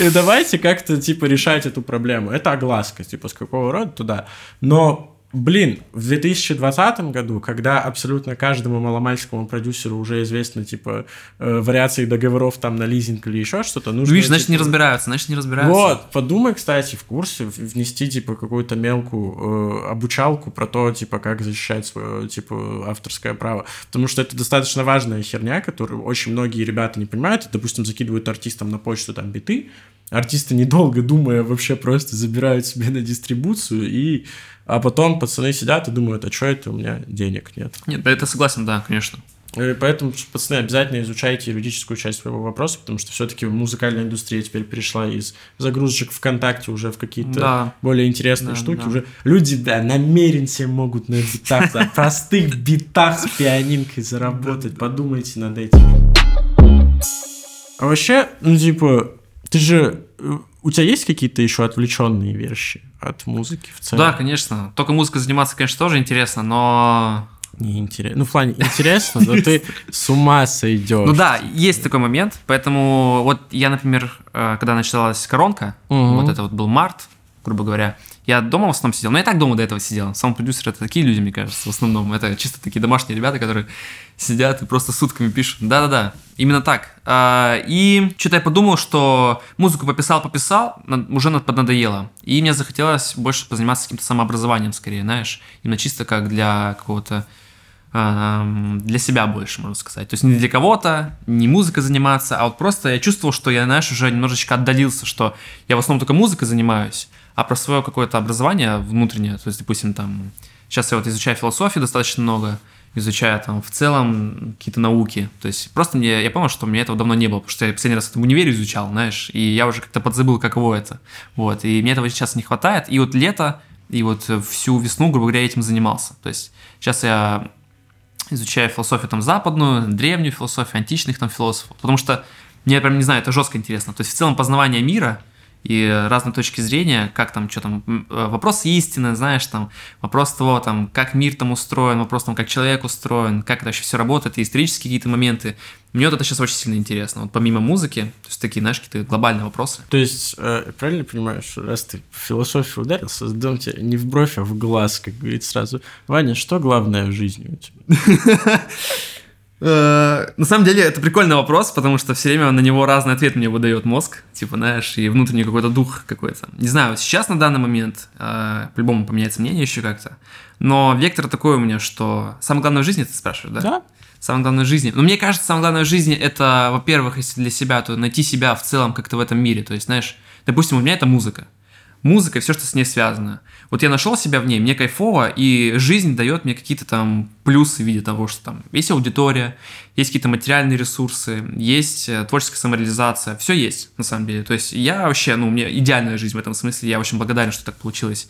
И давайте как-то, типа, решать эту проблему. Это огласка, типа, с какого рода туда. Но Блин, в 2020 году, когда абсолютно каждому маломальскому продюсеру уже известно, типа, э, вариации договоров там на лизинг или еще что-то, Ну, нужно... видишь, значит, не типа, разбираются, значит, не разбираются. Вот, подумай, кстати, в курсе внести, типа, какую-то мелкую э, обучалку про то, типа, как защищать свое, типа, авторское право. Потому что это достаточно важная херня, которую очень многие ребята не понимают. Допустим, закидывают артистам на почту там биты, артисты, недолго думая, вообще просто забирают себе на дистрибуцию, и... а потом пацаны сидят и думают, а что это у меня денег нет. Нет, да, это согласен, да, конечно. Э, Поэтому, пацаны, обязательно изучайте юридическую часть своего вопроса, потому что все-таки музыкальная индустрия теперь перешла из загрузочек ВКонтакте уже в какие-то Да. более интересные Да, штуки. да. Уже люди, да, намеренно себе могут на битах, на простых битах с пианинкой заработать. Подумайте над этим. А вообще, ну, типа, ты же... э, У тебя есть какие-то еще отвлеченные вещи от музыки в целом? Да, конечно. Только музыкой заниматься, конечно, тоже интересно, но... Не интересно. Ну, в плане интересно, но ты с ума сойдешь. Ну да, есть такой момент, поэтому вот я, например, э, когда началась коронка, вот это вот был март, грубо говоря, я дома в основном сидел, но я так дома до этого сидел. Сам продюсер это такие люди, мне кажется, в основном. Это чисто такие домашние ребята, которые сидят и просто сутками пишут. Да-да-да, именно так. А, И что-то я подумал, что музыку пописал, пописал, на- уже над- поднадоело. И мне захотелось больше позаниматься каким-то самообразованием, скорее, знаешь, именно чисто как для какого-то эм, для себя больше, можно сказать. То есть не для кого-то, не музыкой заниматься, а вот просто я чувствовал, что я, знаешь, уже немножечко отдалился, что я в основном только музыкой занимаюсь, а про свое какое-то образование внутреннее, то есть, допустим, там, сейчас я вот изучаю философию достаточно много, изучаю там в целом какие-то науки. То есть просто мне, я понял, что у меня этого давно не было, потому что я последний раз это в универе изучал, знаешь, и я уже как-то подзабыл, каково это. Вот, и мне этого сейчас не хватает. И вот лето, и вот всю весну, грубо говоря, этим занимался. То есть сейчас я изучаю философию там западную, древнюю философию, античных там философов, потому что мне прям, не знаю, это жестко интересно. То есть в целом познавание мира и разные точки зрения, как там, что там, э, вопрос истины, знаешь, там, вопрос того, там, как мир там устроен, вопрос там, как человек устроен, как это вообще все работает, и исторические какие-то моменты. Мне вот это сейчас очень сильно интересно. Вот помимо музыки, то есть такие, знаешь, какие-то глобальные вопросы. То есть, э, правильно понимаешь, раз ты в философию ударился, задам тебе не в бровь, а в глаз, как говорит сразу. Ваня, что главное в жизни у тебя? Э, На самом деле, это прикольный вопрос, потому что все время на него разный ответ мне выдает мозг, типа, знаешь, и внутренний какой-то дух какой-то. Не знаю, сейчас на данный момент, э, по-любому поменяется мнение еще как-то, но вектор такой у меня, что самое главное в жизни, ты спрашиваешь, да? Самое главное в жизни. Но мне кажется, самое главное в жизни это, во-первых, если для себя, то найти себя в целом как-то в этом мире. То есть, знаешь, допустим, у меня это музыка. Музыка и все, что с ней связано. Вот я нашел себя в ней, мне кайфово, и жизнь дает мне какие-то там плюсы в виде того, что там есть аудитория, есть какие-то материальные ресурсы, есть э, творческая самореализация, все есть на самом деле. То есть я вообще, ну, у меня идеальная жизнь в этом смысле, я очень благодарен, что так получилось.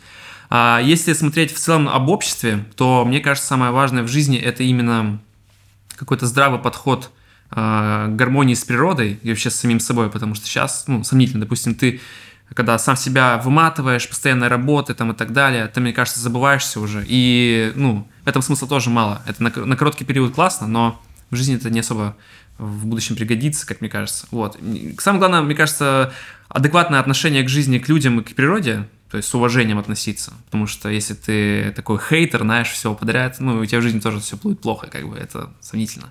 А если смотреть в целом об обществе, то мне кажется, самое важное в жизни это именно какой-то здравый подход э, гармонии с природой и вообще с самим собой, потому что сейчас, ну, сомнительно, допустим, ты когда сам себя выматываешь, постоянная работа там и так далее, ты, мне кажется, забываешься уже. И, ну, в этом смысла тоже мало. Это на, на короткий период классно, но в жизни это не особо в будущем пригодится, как мне кажется. Вот. Самое главное, мне кажется, адекватное отношение к жизни, к людям и к природе, то есть с уважением относиться. Потому что если ты такой хейтер, знаешь, все подряд, ну, у тебя в жизни тоже все будет плохо, как бы, это сомнительно.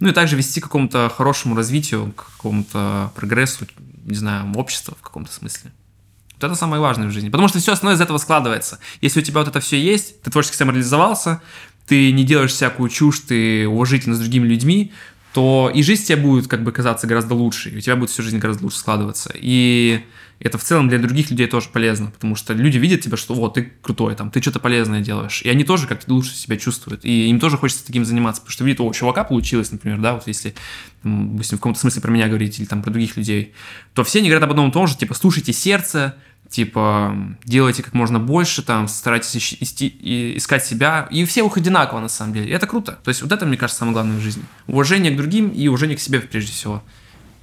Ну, и также вести к какому-то хорошему развитию, к какому-то прогрессу, не знаю, общества в каком-то смысле. Вот это самое важное в жизни. Потому что все остальное из этого складывается. Если у тебя вот это все есть, ты творчески самореализовался, ты не делаешь всякую чушь, ты уважительно с другими людьми, то и жизнь тебе будет как бы казаться гораздо лучше, и у тебя будет всю жизнь гораздо лучше складываться. И это в целом для других людей тоже полезно, потому что люди видят тебя, что вот, ты крутой, там, ты что-то полезное делаешь, и они тоже как-то лучше себя чувствуют, и им тоже хочется таким заниматься, потому что видят, о, чувака получилось, например, да, вот если, допустим, в каком-то смысле про меня говорить или там про других людей, то все они говорят об одном и том же, типа, слушайте сердце, типа, делайте как можно больше, там, старайтесь искать себя, и все их одинаково, на самом деле, и это круто, то есть вот это, мне кажется, самое главное в жизни, уважение к другим и уважение к себе, прежде всего.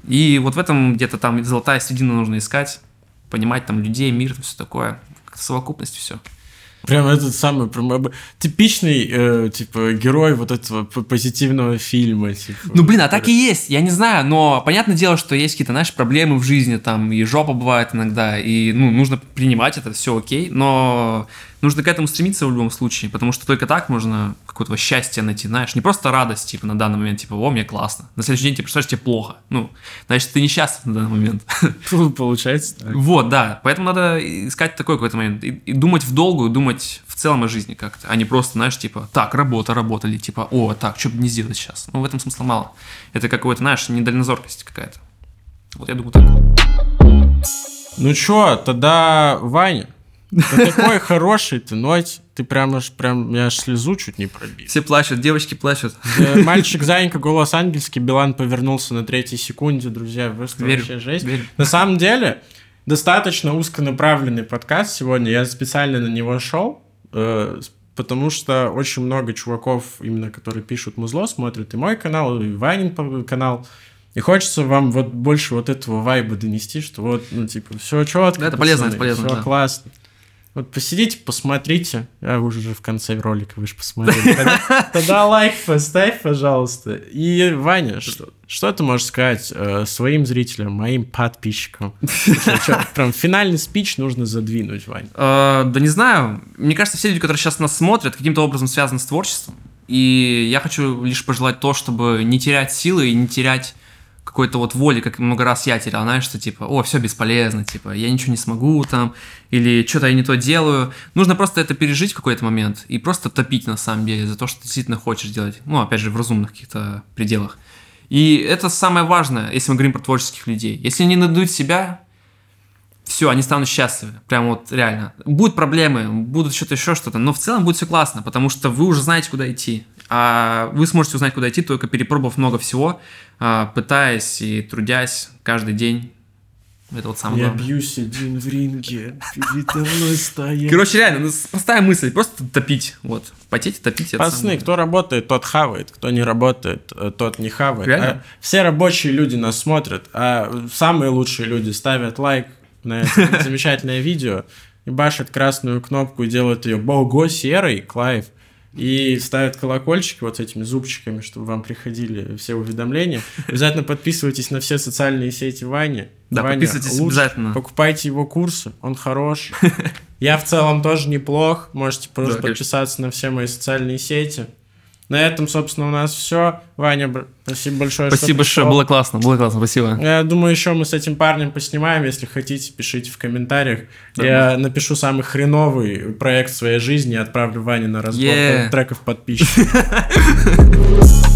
И вот в этом где-то там золотая середина нужно искать, понимать там людей, мир, все такое, совокупность все. Прям этот самый прям, типичный, э, типа, герой вот этого позитивного фильма. Типа, ну, блин, а так и есть, я не знаю, но понятное дело, что есть какие-то, знаешь, проблемы в жизни, там, и жопа бывает иногда, и, ну, нужно принимать это, все окей, но нужно к этому стремиться в любом случае, потому что только так можно какое-то счастье найти, знаешь, не просто радость, типа, на данный момент, типа, о, мне классно. На следующий день тебе представляешь, тебе плохо. Ну, значит, ты несчастлив на данный момент. Получается так. Вот, да. Поэтому надо искать такой какой-то момент. И, и думать в долгую, думать в целом о жизни как-то, а не просто, знаешь, типа, так, работа, работа, или типа, о, так, что бы не сделать сейчас. Ну, в этом смысла мало. Это какой-то, знаешь, недальнозоркость какая-то. Вот я думаю так. Ну чё, тогда Ваня, ты такой хороший ты, ночь. Ты прям аж, прям, я аж слезу чуть не пробил. Все плачут, девочки плачут. Мальчик Занька, голос ангельский, Билан повернулся на третьей секунде, друзья, просто верю, вообще жесть. Верю. На самом деле, достаточно узконаправленный подкаст сегодня, я специально на него шел, э, потому что очень много чуваков, именно которые пишут музло, смотрят и мой канал, и Ванин канал, и хочется вам вот больше вот этого вайба донести, что вот, ну, типа, все четко. Это полезно, это полезно. Все да. классно. Вот посидите, посмотрите. Я уже в конце ролика вы же посмотрели. Тогда, лайк поставь, пожалуйста. И, Ваня, что, ты можешь сказать э, своим зрителям, моим подписчикам? Прям финальный спич нужно задвинуть, Вань. Э, да не знаю. Мне кажется, все люди, которые сейчас нас смотрят, каким-то образом связаны с творчеством. И я хочу лишь пожелать то, чтобы не терять силы и не терять какой-то вот воли, как много раз я терял, знаешь, что типа, о, все бесполезно, типа, я ничего не смогу там, или что-то я не то делаю. Нужно просто это пережить в какой-то момент и просто топить на самом деле за то, что ты действительно хочешь делать. Ну, опять же, в разумных каких-то пределах. И это самое важное, если мы говорим про творческих людей. Если они найдут себя, все, они станут счастливы. Прям вот реально. Будут проблемы, будут что-то еще что-то, но в целом будет все классно, потому что вы уже знаете, куда идти. А вы сможете узнать, куда идти, только перепробовав много всего, а, пытаясь и трудясь каждый день. Это вот самое Я главное. бьюсь один в ринге, передо мной стоят. Короче, реально, ну, простая мысль, просто топить, вот, потеть и топить. Пацаны, кто работает, тот хавает, кто не работает, э, тот не хавает. А все рабочие люди нас смотрят, а самые лучшие люди ставят лайк на это замечательное видео и башат красную кнопку и делают ее бого серой, Клайв и ставят колокольчики вот с этими зубчиками, чтобы вам приходили все уведомления. Обязательно подписывайтесь на все социальные сети Вани. Да, Ваня подписывайтесь лучше. обязательно. Покупайте его курсы, он хорош. Я в целом тоже неплох. Можете просто подписаться на все мои социальные сети. На этом, собственно, у нас все. Ваня, спасибо большое. Спасибо большое, было классно, было классно, спасибо. Я думаю, еще мы с этим парнем поснимаем. Если хотите, пишите в комментариях. Да, Я напишу самый хреновый проект своей жизни и отправлю Ване на разбор yeah. треков подписчиков.